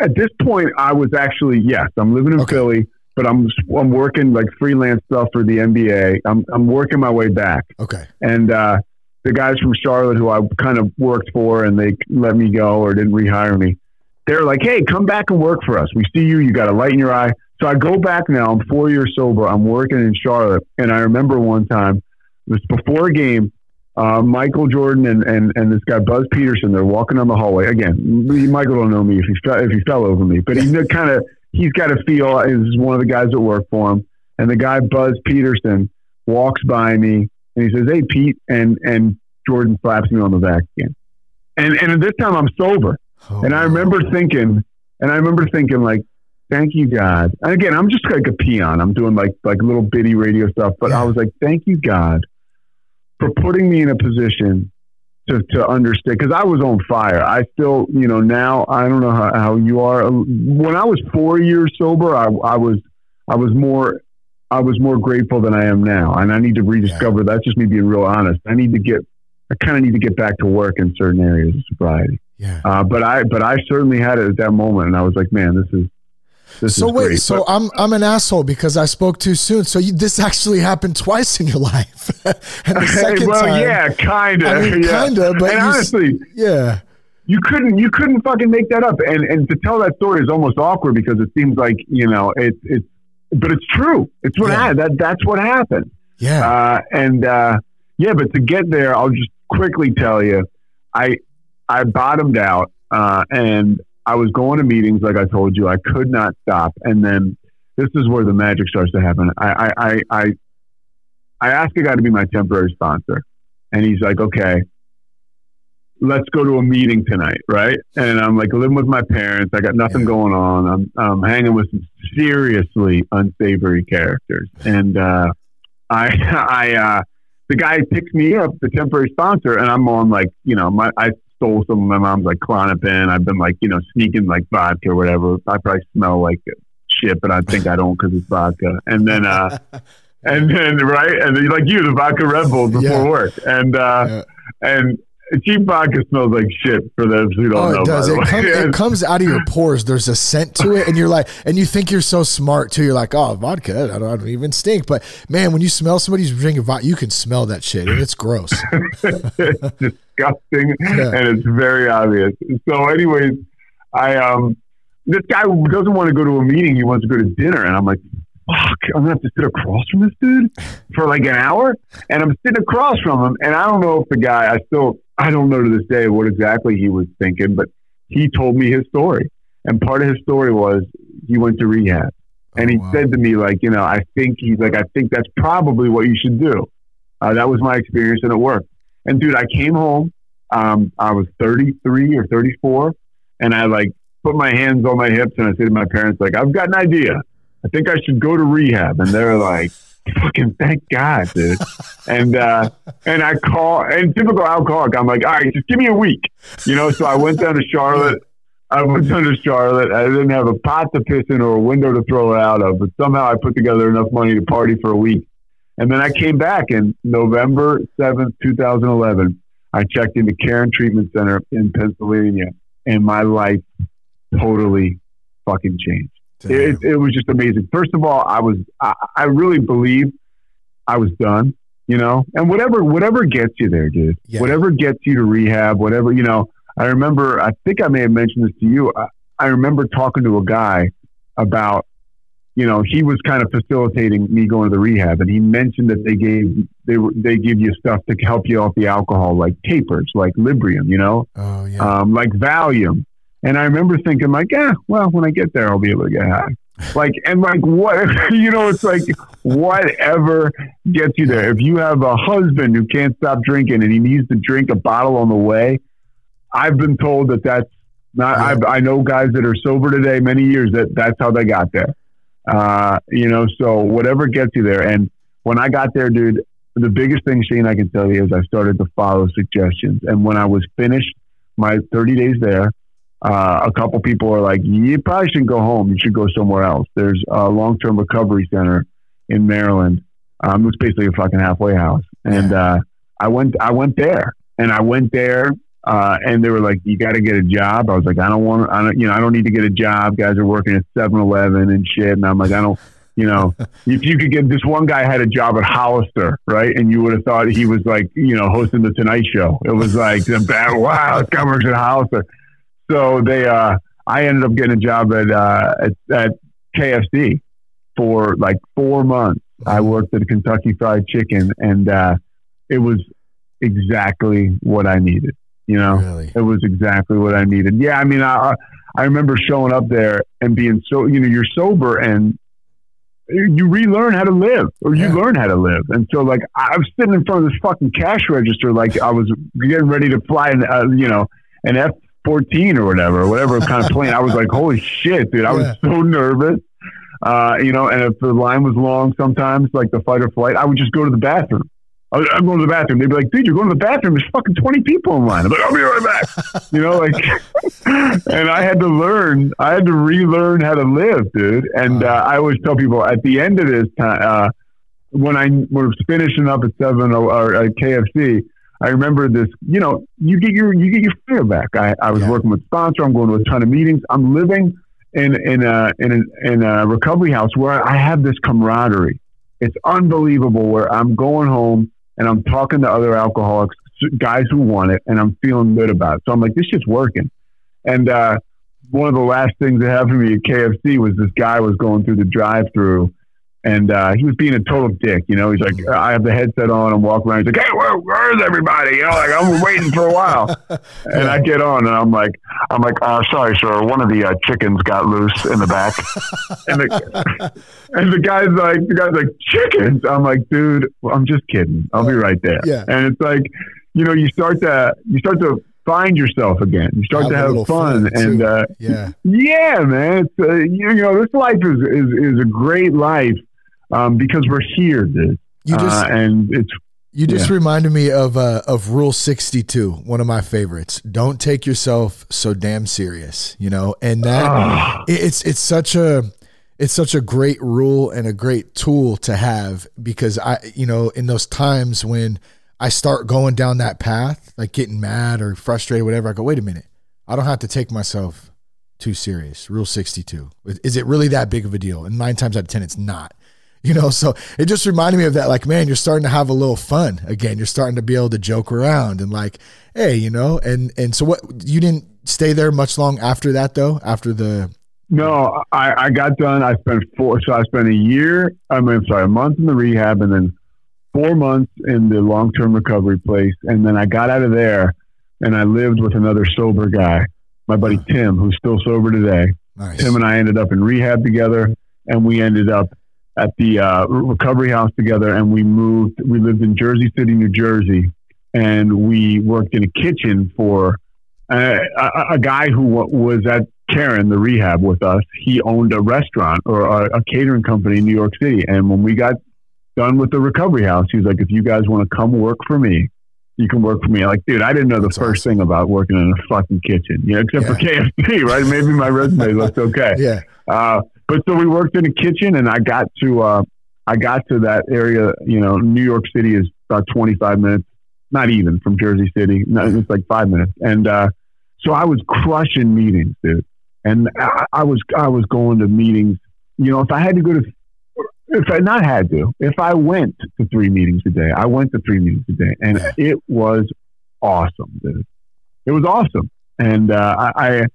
at this point, I was actually yes, I'm living in Okay. Philly, but I'm I'm working like freelance stuff for the NBA. I'm I'm working my way back. Okay. and uh, the guys from Charlotte who I kind of worked for and they let me go or didn't rehire me. They're like, "Hey, come back and work for us. We see you. You got a light in your eye." So I go back now. I'm four years sober. I'm working in Charlotte, and I remember one time it was before a game. Uh, Michael Jordan and, and, and this guy Buzz Peterson. They're walking down the hallway again. Michael don't know me if he fell, if he fell over me, but he kind of he's got a feel. Is one of the guys that work for him, and the guy Buzz Peterson walks by me and he says, "Hey, Pete," and and Jordan slaps me on the back again. And and at this time I'm sober, Oh, and I remember thinking, and I remember thinking like, "Thank you, God." And again, I'm just like a peon. I'm doing like like little bitty radio stuff, but I was like, "Thank you, God, for putting me in a position." To, to understand because I was on fire. I still, you know, now I don't know how, how you are. When I was four years sober, I, I was I was more I was more grateful than I am now, and I need to rediscover. That's just me being real honest. I need to get, I kind of need to get back to work in certain areas of sobriety. Yeah. Uh, but I, but I certainly had it at that moment, and I was like, man, this is, this So wait, great. so But- I'm I'm an asshole because I spoke too soon. So you, this actually happened twice in your life, and the second well, time, yeah, kind of, I mean, yeah. kinda, but and you honestly, yeah, you couldn't, you couldn't fucking make that up. And and to tell that story is almost awkward because it seems like you know it's it's, but it's true. It's what Yeah. happened. That that's what happened. yeah, Uh, and uh, yeah, but to get there, I'll just quickly tell you, I I bottomed out, uh, and I was going to meetings like I told you. I could not stop, and then this is where the magic starts to happen. I I I I, I asked a guy to be my temporary sponsor, and he's like, okay. Let's go to a meeting tonight, right? And I'm like living with my parents. I got nothing going on. I'm, I'm hanging with some seriously unsavory characters, and uh, I, I, uh, the guy picks me up, the temporary sponsor, and I'm on like, you know, my, I stole some of my mom's like Klonopin. I've been like, you know, sneaking like vodka or whatever. I probably smell like shit, but I think I don't because it's vodka. And then, uh, and then, right. And then like you, the vodka Red Bull before Yeah. work. And, uh, Yeah. and cheap vodka smells like shit for those who don't Oh, know. it does. It, come, it comes out of your pores. There's a scent to it, and you're like, and you think you're so smart too. You're like, oh, vodka, I don't, I don't even stink. But man, when you smell somebody's drinking vodka, you can smell that shit, and it's gross. it's disgusting Yeah. and it's very obvious. So, anyways, I um, this guy doesn't want to go to a meeting. He wants to go to dinner, and I'm like, fuck, I'm gonna have to sit across from this dude for like an hour, and I'm sitting across from him, and I don't know if the guy, I still, I don't know to this day what exactly he was thinking, but he told me his story, and part of his story was he went to rehab. And Oh, he wow. said to me, like, you know, I think he's like, I think that's probably what you should do. Uh, that was my experience, and it worked. And dude, I came home. Um, I was 33 or 34, and I like put my hands on my hips, and I said to my parents, like, I've got an idea. I think I should go to rehab. And they're like, fucking thank God, dude. and uh, and I call, and typical alcoholic, I'm like, all right, just give me a week, you know. So I went down to Charlotte. I went down to Charlotte. I didn't have a pot to piss in or a window to throw it out of, but somehow I put together enough money to party for a week. And then I came back in November 7th, 2011. I checked into Caron Treatment Center in Pennsylvania, and my life totally fucking changed. It, it was just amazing. First of all, I was, I, I really believe I was done. you know, and whatever whatever gets you there, dude. Yeah. Whatever gets you to rehab, whatever you know. I remember. I think I may have mentioned this to you. I, I remember talking to a guy about, you know, he was kind of facilitating me going to the rehab, and he mentioned that they gave they were- they give you stuff to help you off the alcohol, like tapers, like Librium, you know, Oh yeah. um, like Valium. And I remember thinking, like, yeah, well, when I get there, I'll be able to get high. Like, and like, what, you know, it's like, whatever gets you there. If you have a husband who can't stop drinking and he needs to drink a bottle on the way, I've been told that that's not, Yeah. I've, I know guys that are sober today, many years, that that's how they got there. Uh, you know, so whatever gets you there. And when I got there, dude, the biggest thing, Shane, I can tell you is I started to follow suggestions. And when I was finished my 30 days there, uh, a couple people are like, you probably shouldn't go home. You should go somewhere else. There's a long term recovery center in Maryland. Um, it's basically a fucking halfway house. And uh, I went, I went there, and I went there, uh, and they were like, "You got to get a job." I was like, "I don't want, to I don't, you know, I don't need to get a job." Guys are working at 7-Eleven and shit, and I'm like, "I don't." You know, if you could get this one guy had a job at Hollister, right? And you would have thought he was like, you know, hosting the Tonight Show. It was like, wow, this guy works at Hollister. So they, uh, I ended up getting a job at, uh, at, at KFC for like four months. I worked at Kentucky Fried Chicken, and uh, it was exactly what I needed. You know, really. it was exactly what I needed. Yeah, I mean, I I remember showing up there and being so you know you're sober and you relearn how to live or you Yeah. learn how to live. And so like I was sitting in front of this fucking cash register like I was getting ready to fly an uh, you know an F fourteen or whatever whatever kind of plane. I was like holy shit, dude! I was Yeah. so nervous. Uh, you know, and if the line was long, sometimes like the fight or flight, I would just go to the bathroom. I was- I'm going to the bathroom. They'd be like, dude, you're going to the bathroom. There's fucking 20 people in line. I'm like, I'll be right back. You know, like, and I had to learn, I had to relearn how to live, dude. And uh, I always tell people at the end of this time, uh, when I was finishing up at seven or, or at KFC, I remember this. You know, you get your you get your fear back. I, I was Yeah. working with sponsor. I'm going to a ton of meetings. I'm living in in a in a, in a recovery house where I have this camaraderie. It's unbelievable. Where I'm going home and I'm talking to other alcoholics, guys who want it, and I'm feeling good about it. So I'm like, this shit's working. And uh, one of the last things that happened to me at KFC was this guy was going through the drive-through, and uh, he was being a total dick. You know, he's like, I have the headset on, I'm walking around. He's like, Hey, where, where's everybody? You know, like I'm waiting for a while, and I get on, and I'm like, I'm like, uh, sorry, sir, one of the uh, chickens got loose in the back, and the and the guy's like, the guy's like, chickens. I'm like, dude, I'm just kidding. I'll be right there. Yeah. And it's like, you know, you start to you start to find yourself again. You start Have to have fun, fun, and uh, Yeah. yeah, man. It's, uh, you, you know, this life is, is, is a great life um, because we're here, dude. You just uh, and it's You just Yeah. reminded me of uh, of Rule sixty two, one of my favorites. Don't take yourself so damn serious, you know. And that Ah. it's it's such a it's such a great rule and a great tool to have because I you know in those times when I start going down that path, like getting mad or frustrated, whatever, I go, wait a minute, I don't have to take myself too serious. Rule sixty two. Is it really that big of a deal? And nine times out of ten, it's not you know so it just reminded me of that like man you're starting to have a little fun again you're starting to be able to joke around and like hey you know and and so what you didn't stay there much long after that though after the no. I, I got done. I spent four. So I spent a year. I mean, I'm sorry, a month in the rehab, and then four months in the long term recovery place, and then I got out of there, and I lived with another sober guy, my buddy Tim, who's still sober today. nice Tim and I ended up in rehab together, and we ended up at the uh, recovery house together, and we moved. We lived in Jersey City, New Jersey, and we worked in a kitchen for uh, a, a guy who wa- was at Caron, the rehab, with us. He owned a restaurant or a, a catering company in New York City, and when we got done with the recovery house, he was like, "If you guys want to come work for me." You can work for me. Like, dude, I didn't know the That's first thing about working in a fucking kitchen, you know, except for KFC, right? Maybe my resume looks okay. yeah Uh, but so we worked in a kitchen, and I got to uh, I got to that area. You know, New York City is about 25 minutes, not even from Jersey City. No, it's like five minutes. And uh, so I was crushing meetings, dude. And I, I was I was going to meetings. You know, if I had to go to if I not had to, if I went to three meetings a day, I went to three meetings a day, and it was awesome, dude. It was awesome, and uh, I,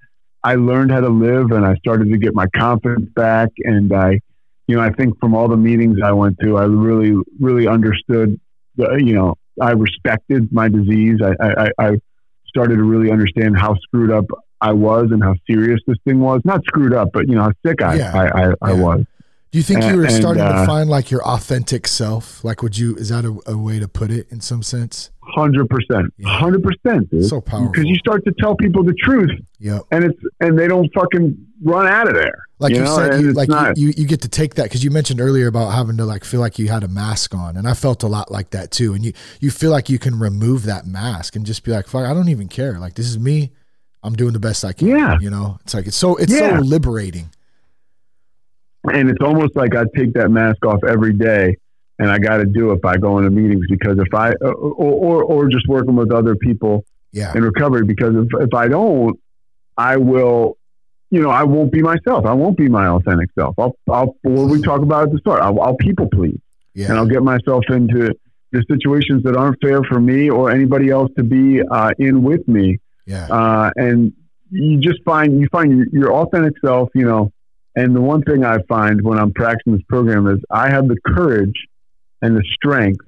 I learned how to live, and I started to get my confidence back, and I, you know, I think from all the meetings I went to, I really really understood, the, you know, I respected my disease. I, I I started to really understand how screwed up I was and how serious this thing was. Not screwed up, but you know how sick I Yeah. I, I, I Yeah. was. Do you think you were And, starting to uh, find like your authentic self? Like, would you? Is that a, a way to put it in some sense? Hundred percent, Yeah. hundred percent, dude. So powerful. Because you start to tell people the truth, Yep. and it's and they don't fucking run out of there. Like you, know? said, you, like not- you, you get to take that because you mentioned earlier about having to like feel like you had a mask on, and I felt a lot like that too. And you, you feel like you can remove that mask and just be like, "Fuck, I don't even care. Like this is me. I'm doing the best I can." Yeah. You know, it's like it's so it's Yeah. so liberating. And it's almost like I take that mask off every day, and I got to do it by going to meetings because if I or or, or just working with other people Yeah. in recovery because if if I don't, I will. You know, I won't be myself. I won't be my authentic self. I'll, I'll, what we talk about at the start, I'll, I'll people please. and Yeah. I'll get myself into the situations that aren't fair for me or anybody else to be uh, in with me. Yeah. Uh, and you just find you find your, your authentic self, you know. And the one thing I find when I'm practicing this program is I have the courage and the strength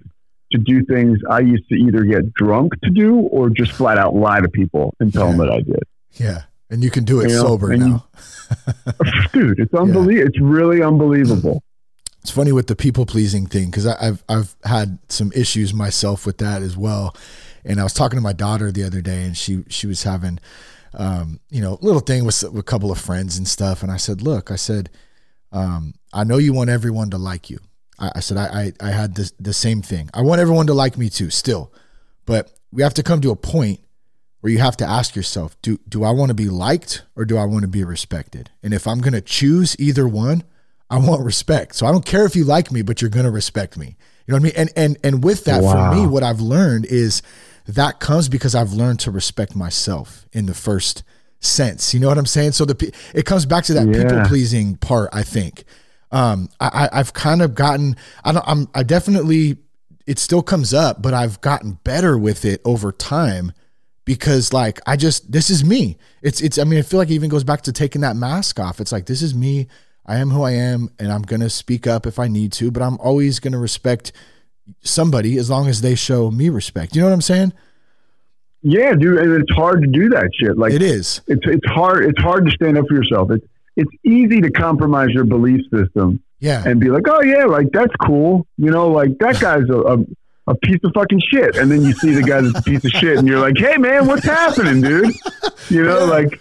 to do things I used to either get drunk to do or just flat out lie to people and tell them that I did. Yeah. And you can do it You know, sober you- now. Dude, it's unbelievable. It's really unbelievable. It's funny with the people pleasing thing because I've I've had some issues myself with that as well. And I was talking to my daughter the other day, and she she was having, um, you know, little thing with, with a couple of friends and stuff. And I said, look, I said, um, I know you want everyone to like you. I, I said I, I I had this the same thing. I want everyone to like me too, still, but we have to come to a point where you have to ask yourself, do do I want to be liked or do I want to be respected? And if I'm gonna choose either one, I want respect. So I don't care if you like me, but you're gonna respect me. You know what I mean? And and and with that, for me, what I've learned is that comes because I've learned to respect myself in the first sense. You know what I'm saying? So the it comes back to that Yeah. people pleasing part. I think um, I, I, I've kind of gotten. I don't. I'm. I definitely. It still comes up, but I've gotten better with it over time because like I just this is me. It's it's I mean I feel like it even goes back to taking that mask off. It's like this is me. I am who I am and I'm going to speak up if I need to, but I'm always going to respect somebody as long as they show me respect. You know what I'm saying? Yeah, dude, and it's hard to do that shit. Like It is. it's it's hard it's hard to stand up for yourself. It's it's easy to compromise your belief system Yeah. and be like, oh yeah, like that's cool. You know, like that guy's a, a, a piece of fucking shit. And then you see the guy that's a piece of shit, and you're like, hey man, what's happening, dude? You know, like.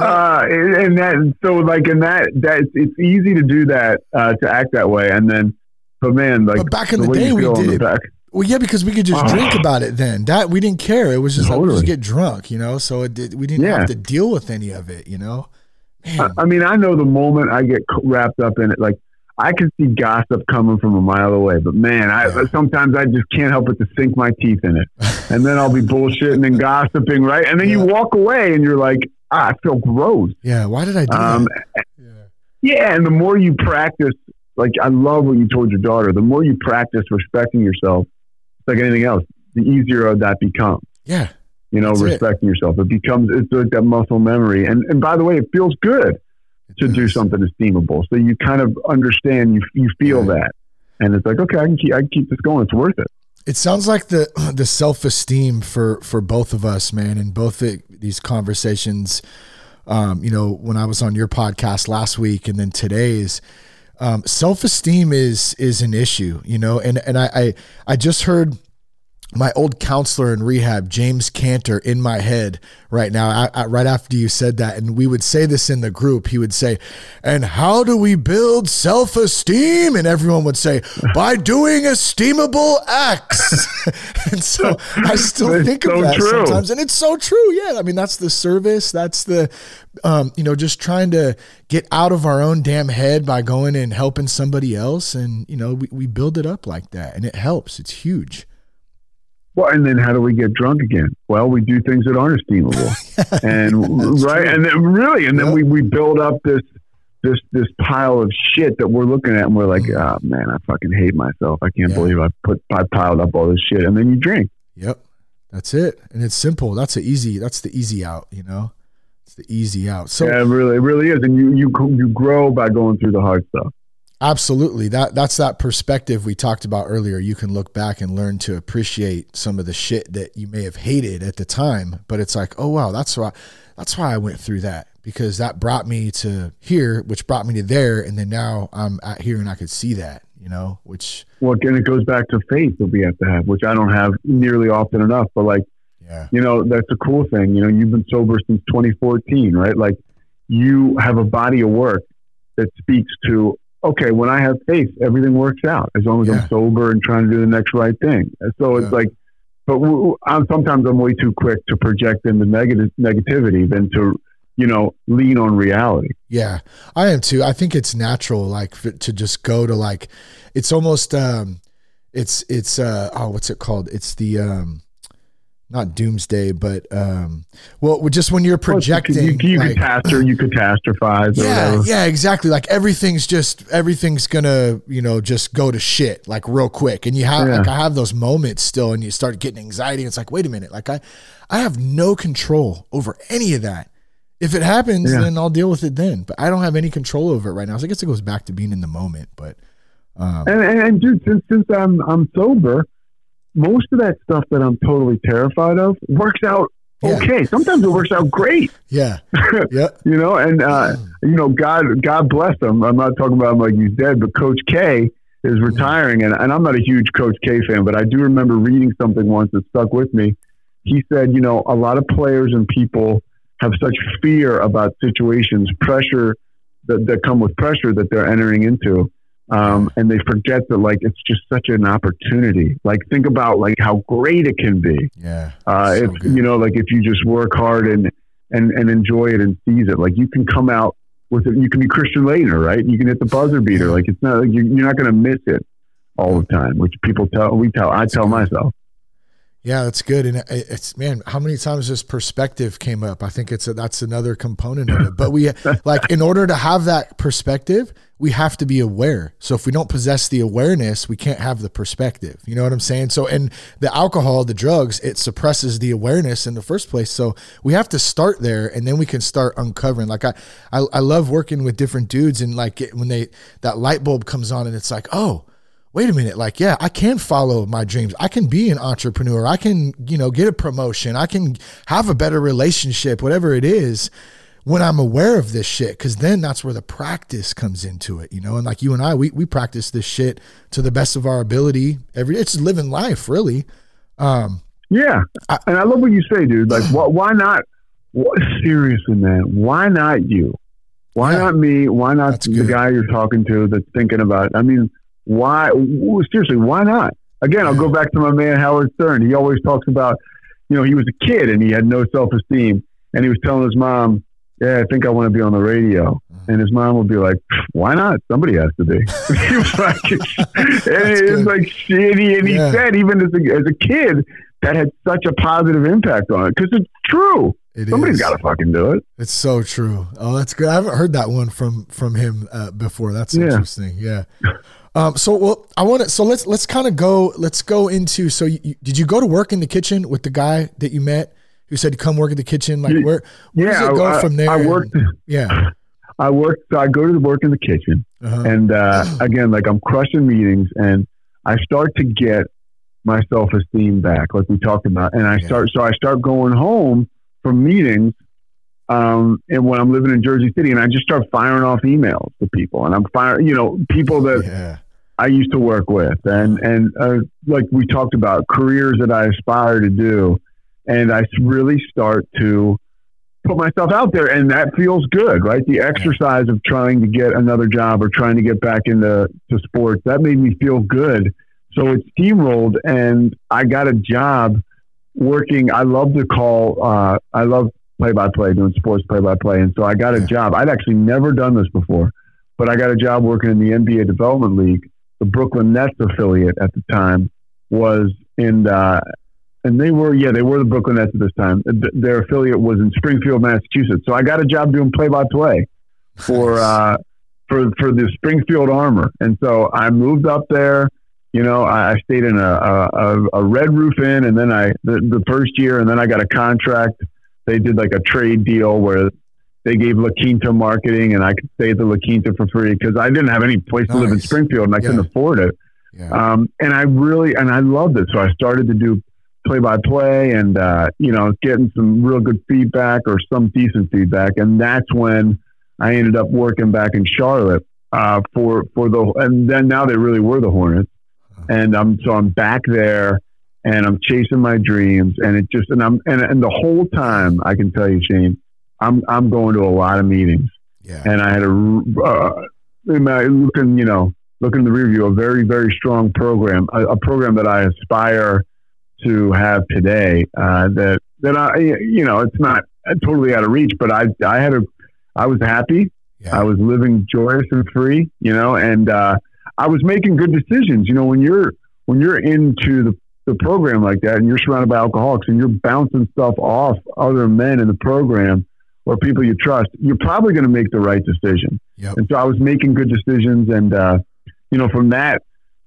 Uh, and and that so like in that that it's easy to do that uh, to act that way and then but man like But back in the way day, we did it. Well, yeah, because we could just Oh. drink about it then. That we didn't care. It was just like we just get drunk, you know. So it did, we didn't Yeah. have to deal with any of it, you know. I, I mean, I know the moment I get wrapped up in it, like I can see gossip coming from a mile away. But man, I Yeah. sometimes I just can't help but to sink my teeth in it, and then I'll be bullshitting and gossiping, right? And then you walk away and you're like, ah, I feel gross. yeah. Why did I do Um, that? Yeah. yeah, and the more you practice, like I love what you told your daughter. The more you practice respecting yourself, it's like anything else, the easier that becomes. Yeah. You know, That's it. respecting yourself. It becomes it's like that muscle memory, and and by the way, it feels good to It do something esteemable. So you kind of understand, you you feel Right. that, and it's like, okay, I can keep I can keep this going. It's worth it. It sounds like the the self esteem for for both of us, man, in both the, these conversations. Um, you know, when I was on your podcast last week, and then today's um, self esteem is is an issue. You know, and and I, I I just heard my old counselor in rehab, James Cantor, in my head right now, I, I, right after you said that. And we would say this in the group. He would say, And how do we build self esteem? And everyone would say, By doing esteemable acts. and so I still think of that true. sometimes. And it's so true. Yeah. I mean, that's the service. That's the, um, you know, just trying to get out of our own damn head by going and helping somebody else. And, you know, we, we build it up like that and it helps. It's huge. Well, and then how do we get drunk again? Well, we do things that aren't esteemable, and right, true. and then really, and then Yep. we we build up this this this pile of shit that we're looking at and we're like, mm-hmm. oh man, I fucking hate myself. I can't Yeah. believe I put I piled up all this shit. And then you drink. Yep. That's it. And it's simple. That's the easy that's the easy out, you know? It's the easy out. So yeah, it really, it really is. And you you you grow by going through the hard stuff. Absolutely. That that's that perspective we talked about earlier. You can look back and learn to appreciate some of the shit that you may have hated at the time, but it's like, "Oh wow, that's why that's why I went through that because that brought me to here, which brought me to there, and then now I'm at here and I could see that, you know, which Well, again, it goes back to faith that we have to have, which I don't have nearly often enough. But like, yeah. you know, that's a cool thing. You know, you've been sober since 2014, right? Like, you have a body of work that speaks to, okay, when I have faith, everything works out as long as Yeah. I'm sober and trying to do the next right thing. So it's Yeah. like, but I'm, sometimes I'm way too quick to project into negative negativity than to, you know, lean on reality. Yeah, I am too. I think it's natural, like for, to just go to like, it's almost, um, it's it's uh oh what's it called? It's the um, not doomsday, but um, well, just when you're projecting, you, you like- catastrophe, you catastrophize or yeah, whatever. yeah, exactly. Like everything's just everything's gonna you know just go to shit like real quick, and you have Yeah. like I have those moments still, and you start getting anxiety. And it's like, wait a minute, like I I have no control over any of that. If it happens, Yeah. then I'll deal with it then. But I don't have any control over it right now. So I guess it goes back to being in the moment. But um, And, and, and dude, since since I'm I'm sober, most of that stuff that I'm totally terrified of works out Yeah. okay. Sometimes it works out great, yeah, yeah, you know. And uh, you know, God God bless him. I'm not talking about him like he's dead, but Coach K is retiring, and, and I'm not a huge Coach K fan, but I do remember reading something once that stuck with me. He said, you know, a lot of players and people have such fear about situations, pressure that, that come with pressure that they're entering into. Um, and they forget that like it's just such an opportunity. Like think about like how great it can be. yeah. Uh, So if good. you know, like if you just work hard and and and enjoy it and seize it, like you can come out with it. You can be Christian Laettner, right? You can hit the buzzer beater. Like it's not like you, you're not going to miss it all the time, which people tell. We tell. I tell myself. Yeah, that's good. And it's man, how many times this perspective came up? I think it's a, that's another component of it. But we like in order to have that perspective, we have to be aware. So if we don't possess the awareness, we can't have the perspective. You know what I'm saying? So and the alcohol, the drugs, it suppresses the awareness in the first place. So we have to start there, and then we can start uncovering. Like I, I, I love working with different dudes, and like it, when they that light bulb comes on, and it's like, oh wait a minute like yeah i can follow my dreams i can be an entrepreneur i can you know get a promotion i can have a better relationship whatever it is when i'm aware of this shit because then that's where the practice comes into it you know and like you and i we, we practice this shit to the best of our ability every it's living life really um Yeah, I- and I love what you say, dude. Like, why, why not? What, seriously, man, why not you? Why Yeah. not me? Why not That's the good. guy you're talking to that's thinking about? It? I mean, why? Seriously, why not? Again, I'll go back to my man Howard Stern. He always talks about, you know, he was a kid and he had no self esteem, and he was telling his mom, "Yeah, I think I want to be on the radio." Mm-hmm. And his mom would be like, "Why not? Somebody has to be." he was like, it's like shitty. And he Yeah. said, even as a, as a kid, that had such a positive impact on it because it's true. it Somebody's got to fucking do it. It's so true. Oh, that's good. I haven't heard that one from from him uh, before. That's Yeah. interesting. Yeah. Um, so well, I want to. So let's let's kind of go. Let's go into. So you, did you go to work in the kitchen with the guy that you met who said come work in the kitchen? Like where where Yeah, does it go I- from there? I and- worked. yeah. I worked. So I go to the work in the kitchen, Uh-huh. and uh, again, like I'm crushing meetings, and I start to get my self esteem back, like we talked about, and I Yeah. start. So I start going home from meetings, um, and when I'm living in Jersey City, and I just start firing off emails to people, and I'm firing, you know, people that yeah. I used to work with, and and uh, like we talked about careers that I aspire to do, and I really start to put myself out there, and that feels good, right? The exercise of trying to get another job or trying to get back into to sports that made me feel good. So it steamrolled, and I got a job working. I love to call. Uh, I love play by play, doing sports play by play, and so I got a job. I'd actually never done this before, but I got a job working in the NBA Development League the Brooklyn Nets affiliate at the time was in, uh, and they were, yeah, they were the Brooklyn Nets at this time. Their affiliate was in Springfield, Massachusetts. So I got a job doing play by play for, uh, for for the Springfield Armor, and so I moved up there. You know, I, I stayed in a, a a Red Roof Inn, and then I the, the first year, and then I got a contract. They did like a trade deal where they gave La Quinta marketing, and I could stay at the La Quinta for free because I didn't have any place to live in Springfield, and I Yeah. couldn't afford it. Yeah. Um, and I really and I loved it, so I started to do play by play, and uh, you know, getting some real good feedback or some decent feedback, and that's when I ended up working back in Charlotte uh, for for the, and then now they really were the Hornets, and I'm so I'm back there, and I'm chasing my dreams, and it just and I'm and and the whole time I can tell you, Shane, I'm I'm going to a lot of meetings yeah. and I had a uh, in my looking, you know, looking in the rear view, a very, very strong program, a, a program that I aspire to have today. Uh, that that I, you know, it's not totally out of reach, but I, I had a, I was happy. yeah. I was living joyous and free, you know, and uh, I was making good decisions. You know, when you're when you're into the the program like that, and you're surrounded by alcoholics, and you're bouncing stuff off other men in the program or people you trust, you're probably going to make the right decision. Yep. And so I was making good decisions, and uh, you know, from that,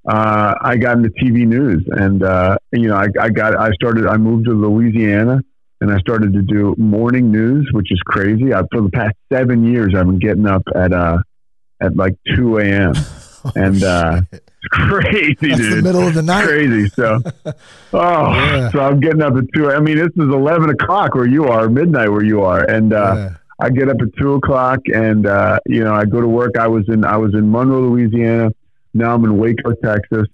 uh, I got into TV news, and uh, you know, I, I got, I started, I moved to Louisiana, and I started to do morning news, which is crazy. I, for the past seven years, I've been getting up at uh, at like two a.m. and uh, crazy, That's dude. the middle of the night. Crazy. So, oh, Yeah. so I'm getting up at two. I mean, this is eleven o'clock where you are, midnight where you are, and uh, Yeah. I get up at two o'clock, and uh, you know, I go to work. I was in I was in Monroe, Louisiana. Now I'm in Waco, Texas,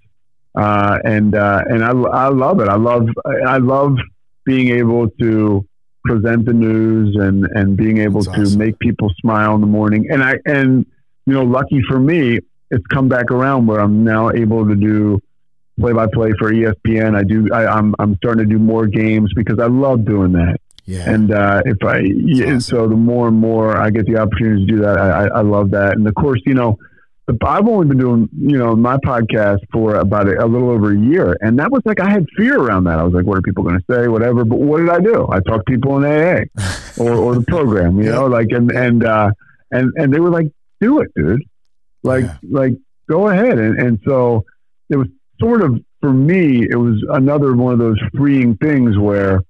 uh, and uh, and I, I love it. I love I love being able to present the news and and being able That's to awesome. make people smile in the morning. And I and you know, lucky for me, it's come back around where I'm now able to do play by play for ESPN. I do. I, I'm I'm starting to do more games because I love doing that. Yeah. And uh, if I, yeah, awesome. so the more and more I get the opportunity to do that, I, I, I love that. And of course, you know, the, I've only been doing, you know, my podcast for about a, a little over a year. And that was like, I had fear around that. I was like, what are people going to say? Whatever. But what did I do? I talked to people in AA or, or the program, you Yeah. know, like, and, and, uh, and, and they were like, do it, dude. Like, Yeah. like, go ahead. And, and so it was sort of, for me, it was another one of those freeing things where,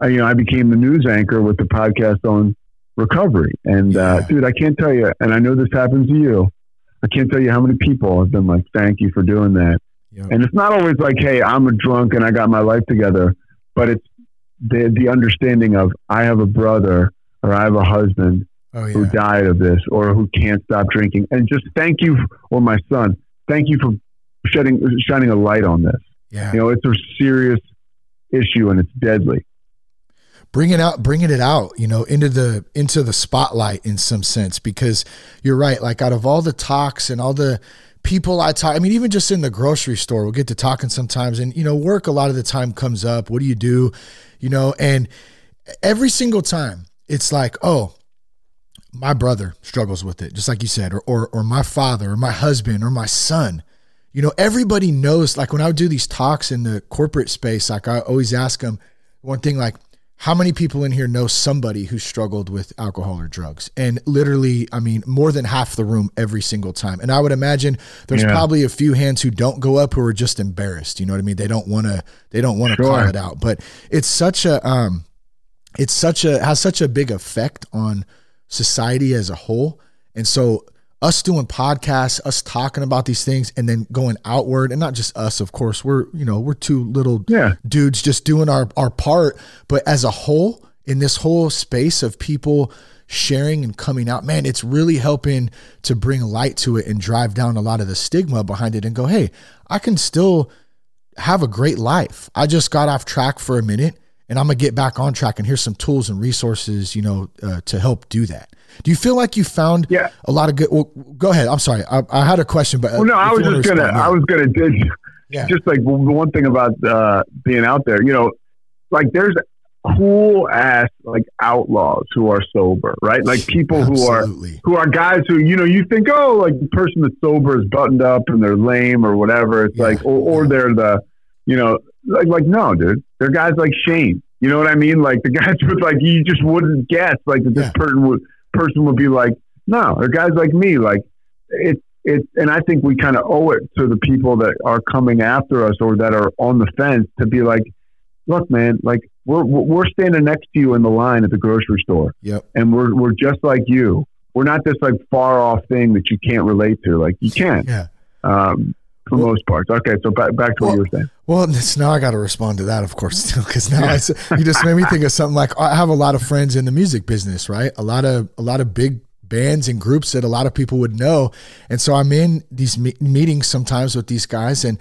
I, you know, I became the news anchor with the podcast on recovery. And uh, Yeah. dude, I can't tell you, and I know this happens to you. I can't tell you how many people have been like, "Thank you for doing that." Yep. And it's not always like, "Hey, I'm a drunk and I got my life together," but it's the the understanding of I have a brother or I have a husband oh who died of this or who can't stop drinking, and just thank you, or my son, thank you for shedding shining a light on this. Yeah. You know, it's a serious issue and it's deadly. bringing out bringing it out you know into the into the spotlight in some sense because you're right like out of all the talks and all the people i talk i mean even just in the grocery store we'll get to talking sometimes and you know work a lot of the time comes up what do you do you know and every single time it's like oh my brother struggles with it just like you said or or, or my father or my husband or my son. You know everybody knows like when i would do these talks in the corporate space like i always ask them one thing like how many people in here know somebody who struggled with alcohol or drugs? And literally i mean more than half the room every single time. And i would imagine there's Yeah. probably a few hands who don't go up who are just embarrassed you know what i mean? They don't want to they don't want to call it out. But it's such a um it's such a has such a big effect on society as a whole and so us doing podcasts us talking about these things and then going outward and not just us of course we're you know we're two little Yeah. dudes just doing our our part but as a whole in this whole space of people sharing and coming out man it's really helping to bring light to it and drive down a lot of the stigma behind it and go hey i can still have a great life. I just got off track for a minute and I'm gonna get back on track. And here's some tools and resources, you know, uh, to help do that. Do you feel like you found Yeah. a lot of good? Well, go ahead. I'm sorry. I, I had a question, but uh, Well, no, I was just gonna. I was gonna dig. Yeah. Just like the one thing about uh, being out there, you know, like there's cool ass like outlaws who are sober, right? Like people who are who are guys who you know you think oh like the person that's sober is buttoned up and they're lame or whatever. It's Yeah. like or, or Yeah. they're the you know like like no dude, they're guys like Shane. You know what I mean? Like the guys with like you just wouldn't guess like that this Yeah. person would person would be like no, they're guys like me like it's it and I think we kind of owe it to the people that are coming after us or that are on the fence to be like, look, man, like we're we're standing next to you in the line at the grocery store, Yep. and we're we're just like you. We're not this like far off thing that you can't relate to. Like you can, Yeah. um, for Well- most parts. Okay, so back back to what you were saying. Well, now I got to respond to that, of course, too, because now I s you just made me think of something like I have a lot of friends in the music business, right? A lot of a lot of big bands and groups that a lot of people would know, and so I'm in these me- meetings sometimes with these guys, and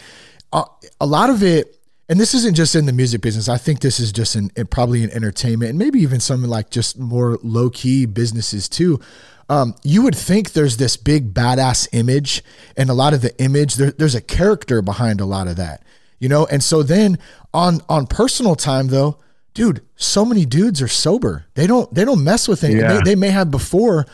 uh, a lot of it. And this isn't just in the music business. I think this is just in, in probably in entertainment and maybe even some like just more low key businesses too. Um, you would think there's this big badass image, and a lot of the image there, there's a character behind a lot of that you know? And so then on on personal time though dude so many dudes are sober. They don't they don't mess with anything. Yeah. they, they may have before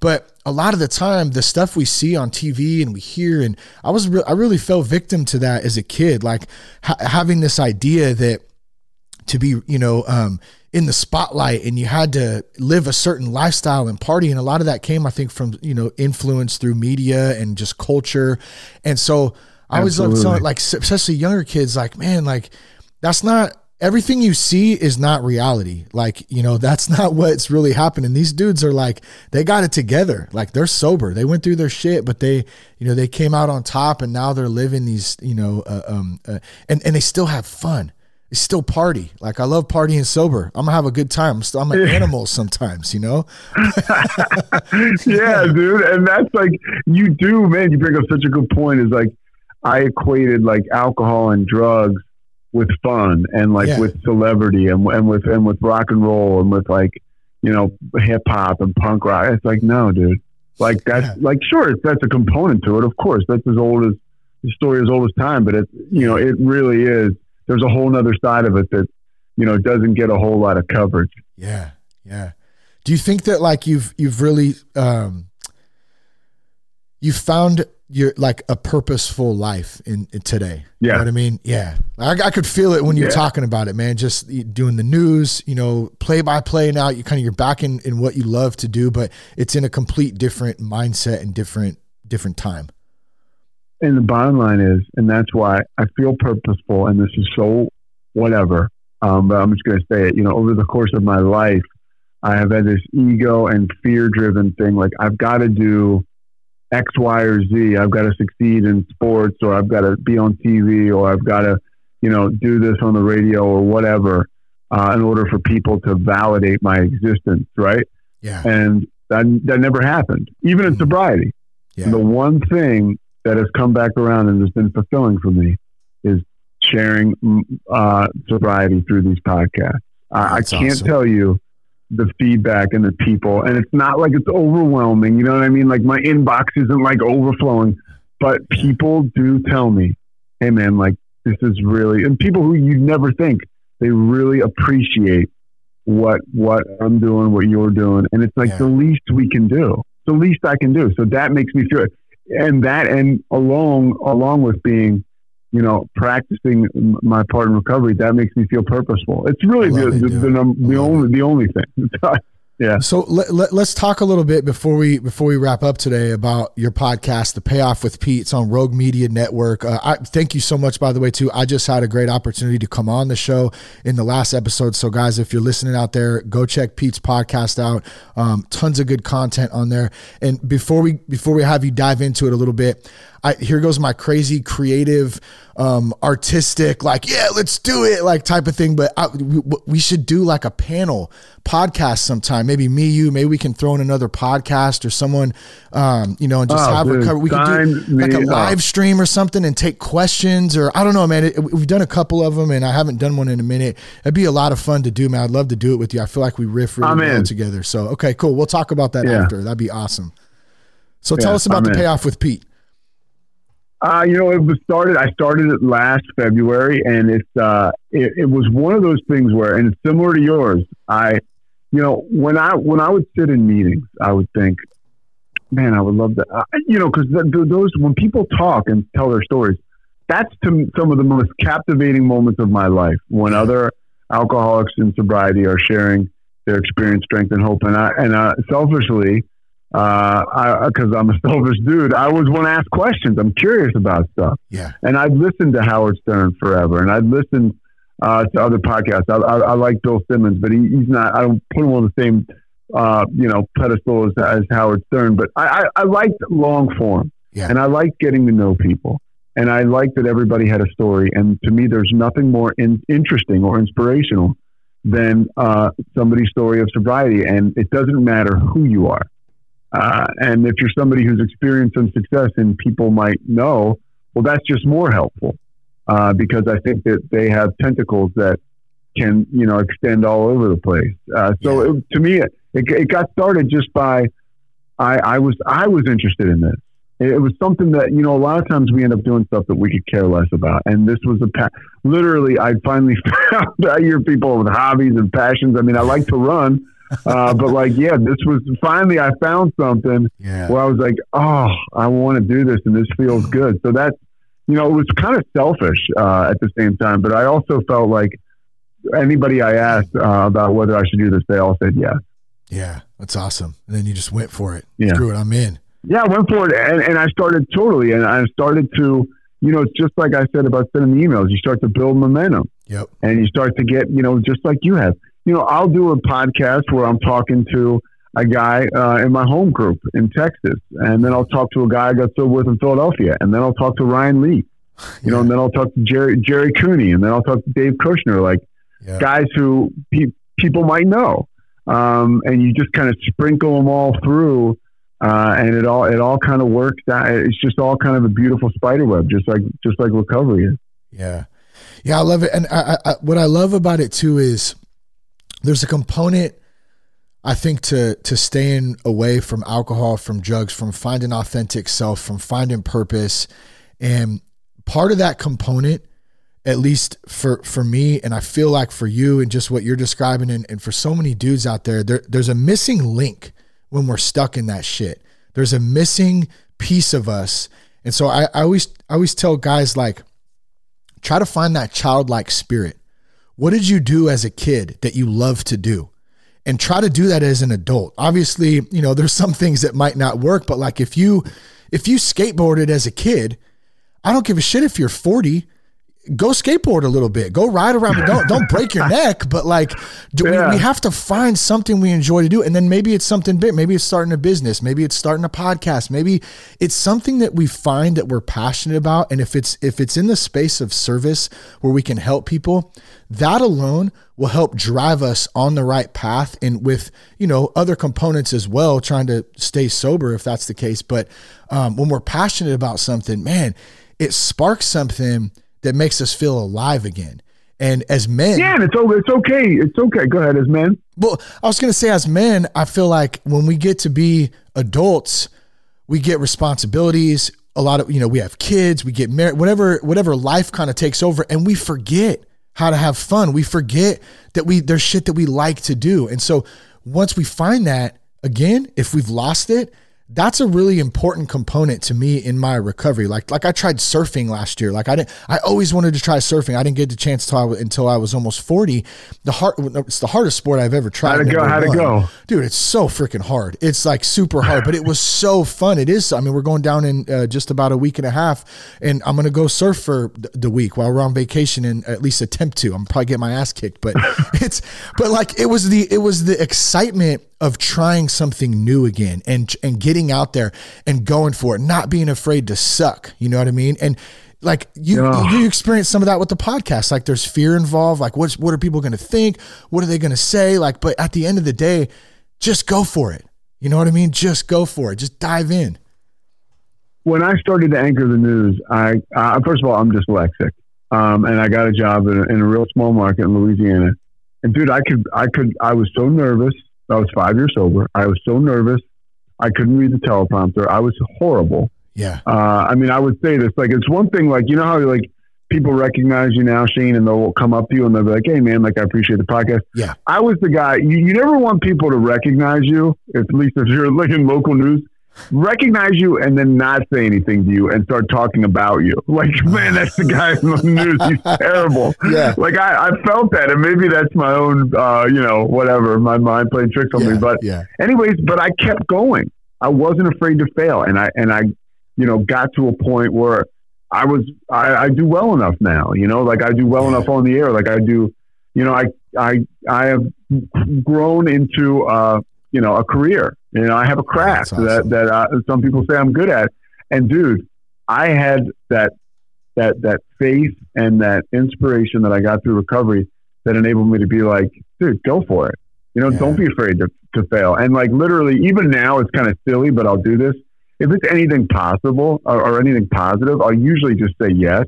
but a lot of the time the stuff we see on tv and we hear and i was re- i really fell victim to that as a kid like ha- having this idea that to be you know um in the spotlight and you had to live a certain lifestyle and party. And a lot of that came i think from you know influence through media and just culture. And so i always love Absolutely. telling like especially younger kids like man like that's not everything you see is not reality. Like you know that's not what's really happening. These dudes are like they got it together. Like they're sober. They went through their shit but they you know they came out on top and now they're living these you know uh, um uh, and and they still have fun. They still party. Like i love partying sober. I'm gonna have a good time. I'm, still, I'm an animal sometimes you know? Yeah, dude. And that's like you do, man. You bring up such a good point. Is like I equated like alcohol and drugs with fun and like Yeah. with celebrity and and with and with rock and roll and with like you know hip hop and punk rock. It's like no, dude. Like that's Yeah. like sure, that's a component to it. Of course, that's as old as the story as old as time. But it you know it really is. There's a whole nother side of it that you know doesn't get a whole lot of coverage. Yeah, yeah. Do you think that like you've you've really um you found your like a purposeful life in, in today? You Yeah. know what I mean? Yeah. I, I could feel it when you're Yeah. talking about it, man. Just doing the news, you know, play by play now. You kind of you're back in, in what you love to do, but it's in a complete different mindset and different different time. And the bottom line is, and that's why I feel purposeful, and this is so whatever, um, but I'm just going to say it. You know, over the course of my life, I have had this ego and fear driven thing. Like, I've got to do X, Y, or Z. I've got to succeed in sports, or I've got to be on TV, or I've got to, you know, do this on the radio or whatever uh, in order for people to validate my existence, right? Yeah. And that, that never happened, even in Mhm. sobriety. Yeah. The one thing that has come back around and has been fulfilling for me is sharing uh, sobriety through these podcasts. I, I can't awesome. tell you the feedback and the people, and it's not like it's overwhelming. You know what I mean? Like my inbox isn't like overflowing, but people do tell me, "Hey, man, like this is really," and people who you'd never think they really appreciate what what I'm doing, what you're doing, and it's like Yeah. the least we can do. The least I can do. So that makes me feel, and that, and along along with being, you know, practicing my part in recovery, that makes me feel purposeful. It's really the it, the, the, num- the only the only thing. yeah. So let, let, us talk a little bit before we before we wrap up today about your podcast, The Payoff with Pete. It's on Rogue Media Network. Uh, I thank you so much, by the way, too. I just had a great opportunity to come on the show in the last episode. So, guys, if you're listening out there, go check Pete's podcast out. Um, tons of good content on there. And before we before we have you dive into it a little bit, I, here goes my crazy creative, um, artistic, like yeah, let's do it, like type of thing. But I, we, we should do like a panel podcast sometime. Maybe me, you, maybe we can throw in another podcast or someone, um, you know, and just Oh, have dude. We could do like a up. live stream or something and take questions or I don't know, man. It, we've done a couple of them and I haven't done one in a minute. It'd be a lot of fun to do, man. I'd love to do it with you. I feel like we riff really I'm well in. together. So okay, cool. We'll talk about that Yeah. after. That'd be awesome. So tell Yeah, us about I'm the in. payoff with Pete. Uh, you know, it was started. I started it last February, and it's uh, it, it was one of those things where, and it's similar to yours. I, you know, when I when I would sit in meetings, I would think, man, I would love that. Uh, you know, because those when people talk and tell their stories, that's to some of the most captivating moments of my life. When other alcoholics in sobriety are sharing their experience, strength, and hope, and I and uh, selfishly, uh, because I'm a selfish dude. I always want to ask questions. I'm curious about stuff. Yeah. And I've listened to Howard Stern forever, and I've listened uh, to other podcasts. I, I, I like Bill Simmons, but he, he's not. I don't put him on the same, uh, you know, pedestal as, as Howard Stern. But I, I, I liked long form, Yeah. and I liked getting to know people, and I liked that everybody had a story. And to me, there's nothing more in, interesting or inspirational than uh, somebody's story of sobriety, and it doesn't matter who you are. Uh, and if you're somebody who's experienced some success and people might know, well, that's just more helpful uh, because I think that they have tentacles that can, you know, extend all over the place. Uh, so it, to me, it, it got started just by I, I was I was interested in this. It was something that you know a lot of times we end up doing stuff that we could care less about, and this was a pa- literally I finally found I hear people with hobbies and passions. I mean, I like to run. Uh, but like, yeah, this was finally I found something Yeah. where I was like, oh, I want to do this and this feels good. So that's, you know, it was kind of selfish uh, at the same time, but I also felt like anybody I asked uh, about whether I should do this, they all said yes. Yeah. That's awesome. And then you just went for it. Yeah. Screw it. I'm in. Yeah, I went for it and, and I started totally. And I started to, you know, it's just like I said about sending emails, you start to build momentum Yep. and you start to get, you know, just like you have. You know, I'll do a podcast where I'm talking to a guy uh, in my home group in Texas, and then I'll talk to a guy I got sober with in Philadelphia, and then I'll talk to Ryan Lee, you know, and then I'll talk to Gerry Gerry Cooney, and then I'll talk to Dave Kushner, like Yeah. guys who pe- people might know, um, and you just kind of sprinkle them all through. Uh, and it all it all kind of works out. It's just all kind of a beautiful spider web, just like just like recovery is. Yeah. Yeah, I love it. And I, I, what I love about it too is there's a component I think to to staying away from alcohol, from drugs, from finding authentic self, from finding purpose. And part of that component, at least for for me, and I feel like for you and just what you're describing and, and for so many dudes out there, there there's a missing link when we're stuck in that shit. There's a missing piece of us. And so I, I always I always tell guys like try to find that childlike spirit. What did you do as a kid that you love to do? And try to do that as an adult. Obviously, you know, there's some things that might not work, but like if you if you skateboarded as a kid, I don't give a shit if you're 40. Go skateboard a little bit. Go ride around, but don't don't break your neck. But like, do, Yeah. we, we have to find something we enjoy to do, and then maybe it's something big. Maybe it's starting a business. Maybe it's starting a podcast. Maybe it's something that we find that we're passionate about. And if it's if it's in the space of service where we can help people, that alone will help drive us on the right path. And with you know other components as well, trying to stay sober if that's the case. But um, when we're passionate about something, man, it sparks something that makes us feel alive again. And as men, Yeah, and it's okay. It's okay. It's okay. Go ahead, as men. well, I was to say, as men, I feel like when we get to be adults, we get responsibilities. A lot of, you know, we have kids, we get married, whatever, whatever life kind of takes over, and we forget how to have fun. We forget that we there's shit that we like to do, and so once we find that again, if we've lost it, that's a really important component to me in my recovery. Like like I tried surfing last year. Like I didn't I always wanted to try surfing. I didn't get the chance I, until I was almost 40. The hard it's the hardest sport I've ever tried. How'd it go? How'd it go? Dude, it's so freaking hard. It's like super hard, but it was so fun. It is. I mean, we're going down in uh, just about a week and a half, and I'm gonna go surf for the week while we're on vacation and at least attempt to. I'm probably get my ass kicked, but it's but like it was the it was the excitement of trying something new again and and getting out there and going for it, not being afraid to suck. You know what I mean? And like you Yeah. you experience some of that with the podcast. Like there's fear involved. Like what's what are people going to think? What are they going to say? Like, but at the end of the day, just go for it. You know what I mean? Just go for it. Just dive in. when I started to anchor the news, I uh, first of all I'm dyslexic, um, and I got a job in a, in a real small market in Louisiana. And dude, I could I could I was so nervous. I was five years sober. I was so nervous. I couldn't read the teleprompter. I was horrible. Yeah. Uh, I mean, I would say this like it's one thing like you know how like people recognize you now, Shane, and they'll come up to you and they'll be like, "Hey, man, like I appreciate the podcast." Yeah. I was the guy. You, you never want people to recognize you, at least if you're like in local news. Recognize you and then not say anything to you and start talking about you. Like, man, that's the guy in the news. He's terrible. Yeah. Like I, I felt that, and maybe that's my own, uh, you know, whatever, my mind playing tricks on Yeah. me. But yeah. anyways, but I kept going. I wasn't afraid to fail, and I and I, you know, got to a point where I was I, I do well enough now. You know, like I do well enough on the air. Like I do, you know, I I I have grown into uh, you know a career. You know, I have a craft awesome. that that uh, some people say I'm good at. And dude, I had that that that faith and that inspiration that I got through recovery that enabled me to be like, dude, go for it. You know, yeah. don't be afraid to, to fail. And like literally, even now, it's kind of silly, but I'll do this. If it's anything possible or, or anything positive, I'll usually just say yes.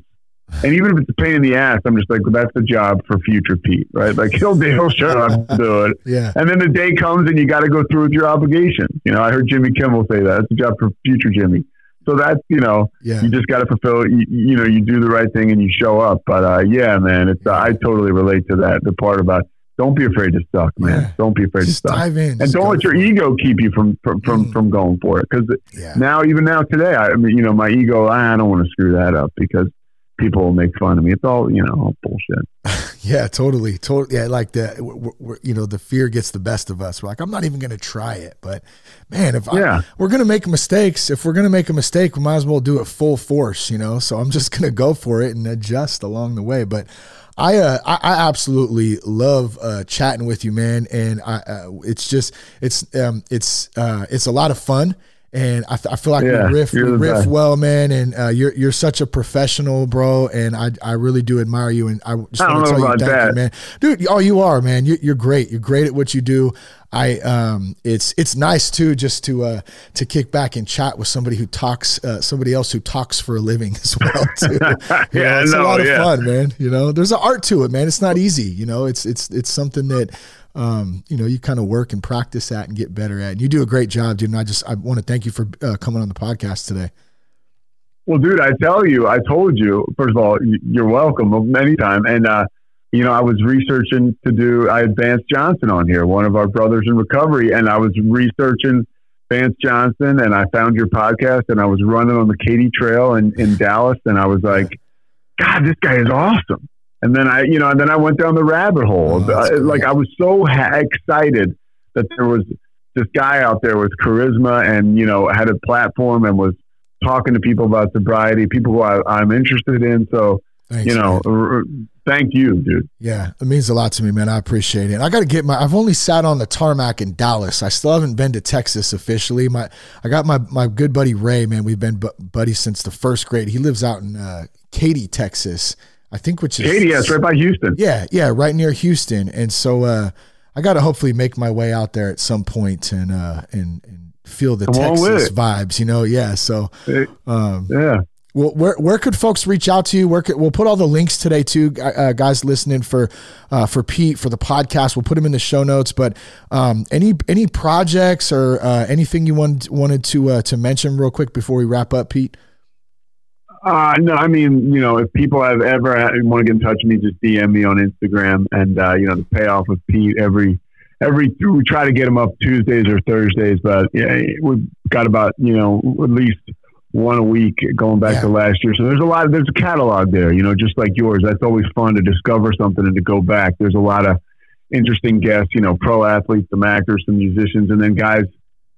And even if it's a pain in the ass, I'm just like, well, that's the job for future Pete, right? Like he'll, he'll shut up do it. yeah. And then the day comes and you got to go through with your obligation. You know, I heard Jimmy Kimmel say that. It's a job for future Jimmy. So that's, you know, yeah. you just got to fulfill, you, you, know, you do the right thing and you show up. But uh, yeah, man, it's, uh, I totally relate to that. The part about don't be afraid to suck, man. Yeah. Don't be afraid just to suck. Dive in. And don't let your ego keep you from from from, mm. from going for it. Because yeah. now, even now today, I, I mean, you know, my ego, I don't want to screw that up because people will make fun of me. It's all you know, bullshit. yeah, totally, totally. Yeah, like the we're, we're, you know the fear gets the best of us. We're like, I'm not even going to try it. But man, if yeah. I, we're going to make mistakes, if we're going to make a mistake, we might as well do it full force. You know, so I'm just going to go for it and adjust along the way. But I, uh, I, I absolutely love uh, chatting with you, man, and I, uh, it's just it's um, it's uh, it's a lot of fun and I, I feel like yeah, we riff we riff well, man. And uh, you're you're such a professional, bro. And I I really do admire you. And I just want to tell you, thank that. you, man, dude. Oh, you are, man. You, you're great. You're great at what you do. I um, it's it's nice too, just to uh to kick back and chat with somebody who talks, uh, somebody else who talks for a living as well too. yeah, it's no, a lot of fun, man. You know, there's an art to it, man. It's not easy. You know, it's it's it's something that um, you know, you kind of work and practice at and get better at. And you do a great job, dude. And I just I want to thank you for uh, coming on the podcast today. Well, dude, I tell you, I told you. First of all, you're welcome many anytime. And uh, you know, I was researching to do. I had Vance Johnson on here, one of our brothers in recovery, and I was researching Vance Johnson, and I found your podcast, and I was running on the Katy Trail in, in Dallas, and I was like, God, this guy is awesome. And then I, you know, and then I went down the rabbit hole. Oh, like I was so ha- excited that there was this guy out there with charisma and you know had a platform and was talking to people about sobriety, people who I, am interested in. So Thanks, you know, r- thank you, dude. Yeah, it means a lot to me, man. I appreciate it. I got to get my. I've only sat on the tarmac in Dallas. I still haven't been to Texas officially. My, I got my my good buddy Ray. Man, we've been buddies since the first grade. He lives out in uh, Katy, Texas I think which is Katy, yes, right by Houston. Yeah, yeah, right near Houston. And so uh, I got to hopefully make my way out there at some point and uh, and, and feel the Come Texas vibes. You know, yeah. So um, yeah. Well, where where could folks reach out to you? Where could, we'll put all the links today too, uh, guys listening for uh, for Pete for the podcast. We'll put them in the show notes. But um, any any projects or uh, anything you want, wanted to uh, to mention real quick before we wrap up, Pete? Uh, no, I mean, you know, if people have ever had, want to get in touch with me, just DM me on Instagram, and uh, you know, the payoff of Pete every every we try to get them up Tuesdays or Thursdays, but yeah, we've got about you know at least one a week going back yeah. to last year. So there's a lot. Of, there's a catalog there, you know, just like yours. That's always fun to discover something and to go back. There's a lot of interesting guests, you know, pro athletes, some actors, some musicians, and then guys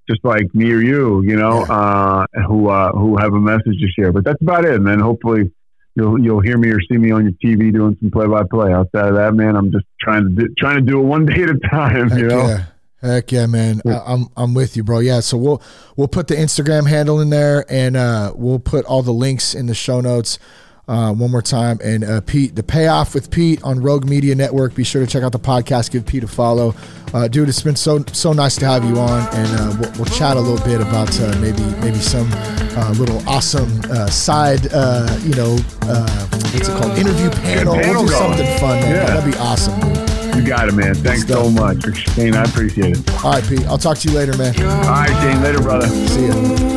just like me or you, you know, yeah. uh, who uh, who have a message to share. But that's about it. And then hopefully you'll you'll hear me or see me on your TV doing some play by play. Outside of that, man, I'm just trying to do, trying to do it one day at a time. Heck you know. Yeah. Heck yeah, man! I, I'm I'm with you, bro. Yeah, so we'll we'll put the Instagram handle in there, and uh, we'll put all the links in the show notes uh, one more time. And uh, Pete, the payoff with Pete on Rogue Media Network. Be sure to check out the podcast. Give Pete a follow, uh, dude. It's been so so nice to have you on, and uh, we'll, we'll, chat a little bit about uh, maybe maybe some uh, little awesome side, you know, what's it called, interview panel. panel we'll do something fun, man. Yeah. That'd be awesome. You got it, man. Thanks so much, Shane. I appreciate it. All right, Pete. I'll talk to you later, man. All right, Shane. Later, brother. See you.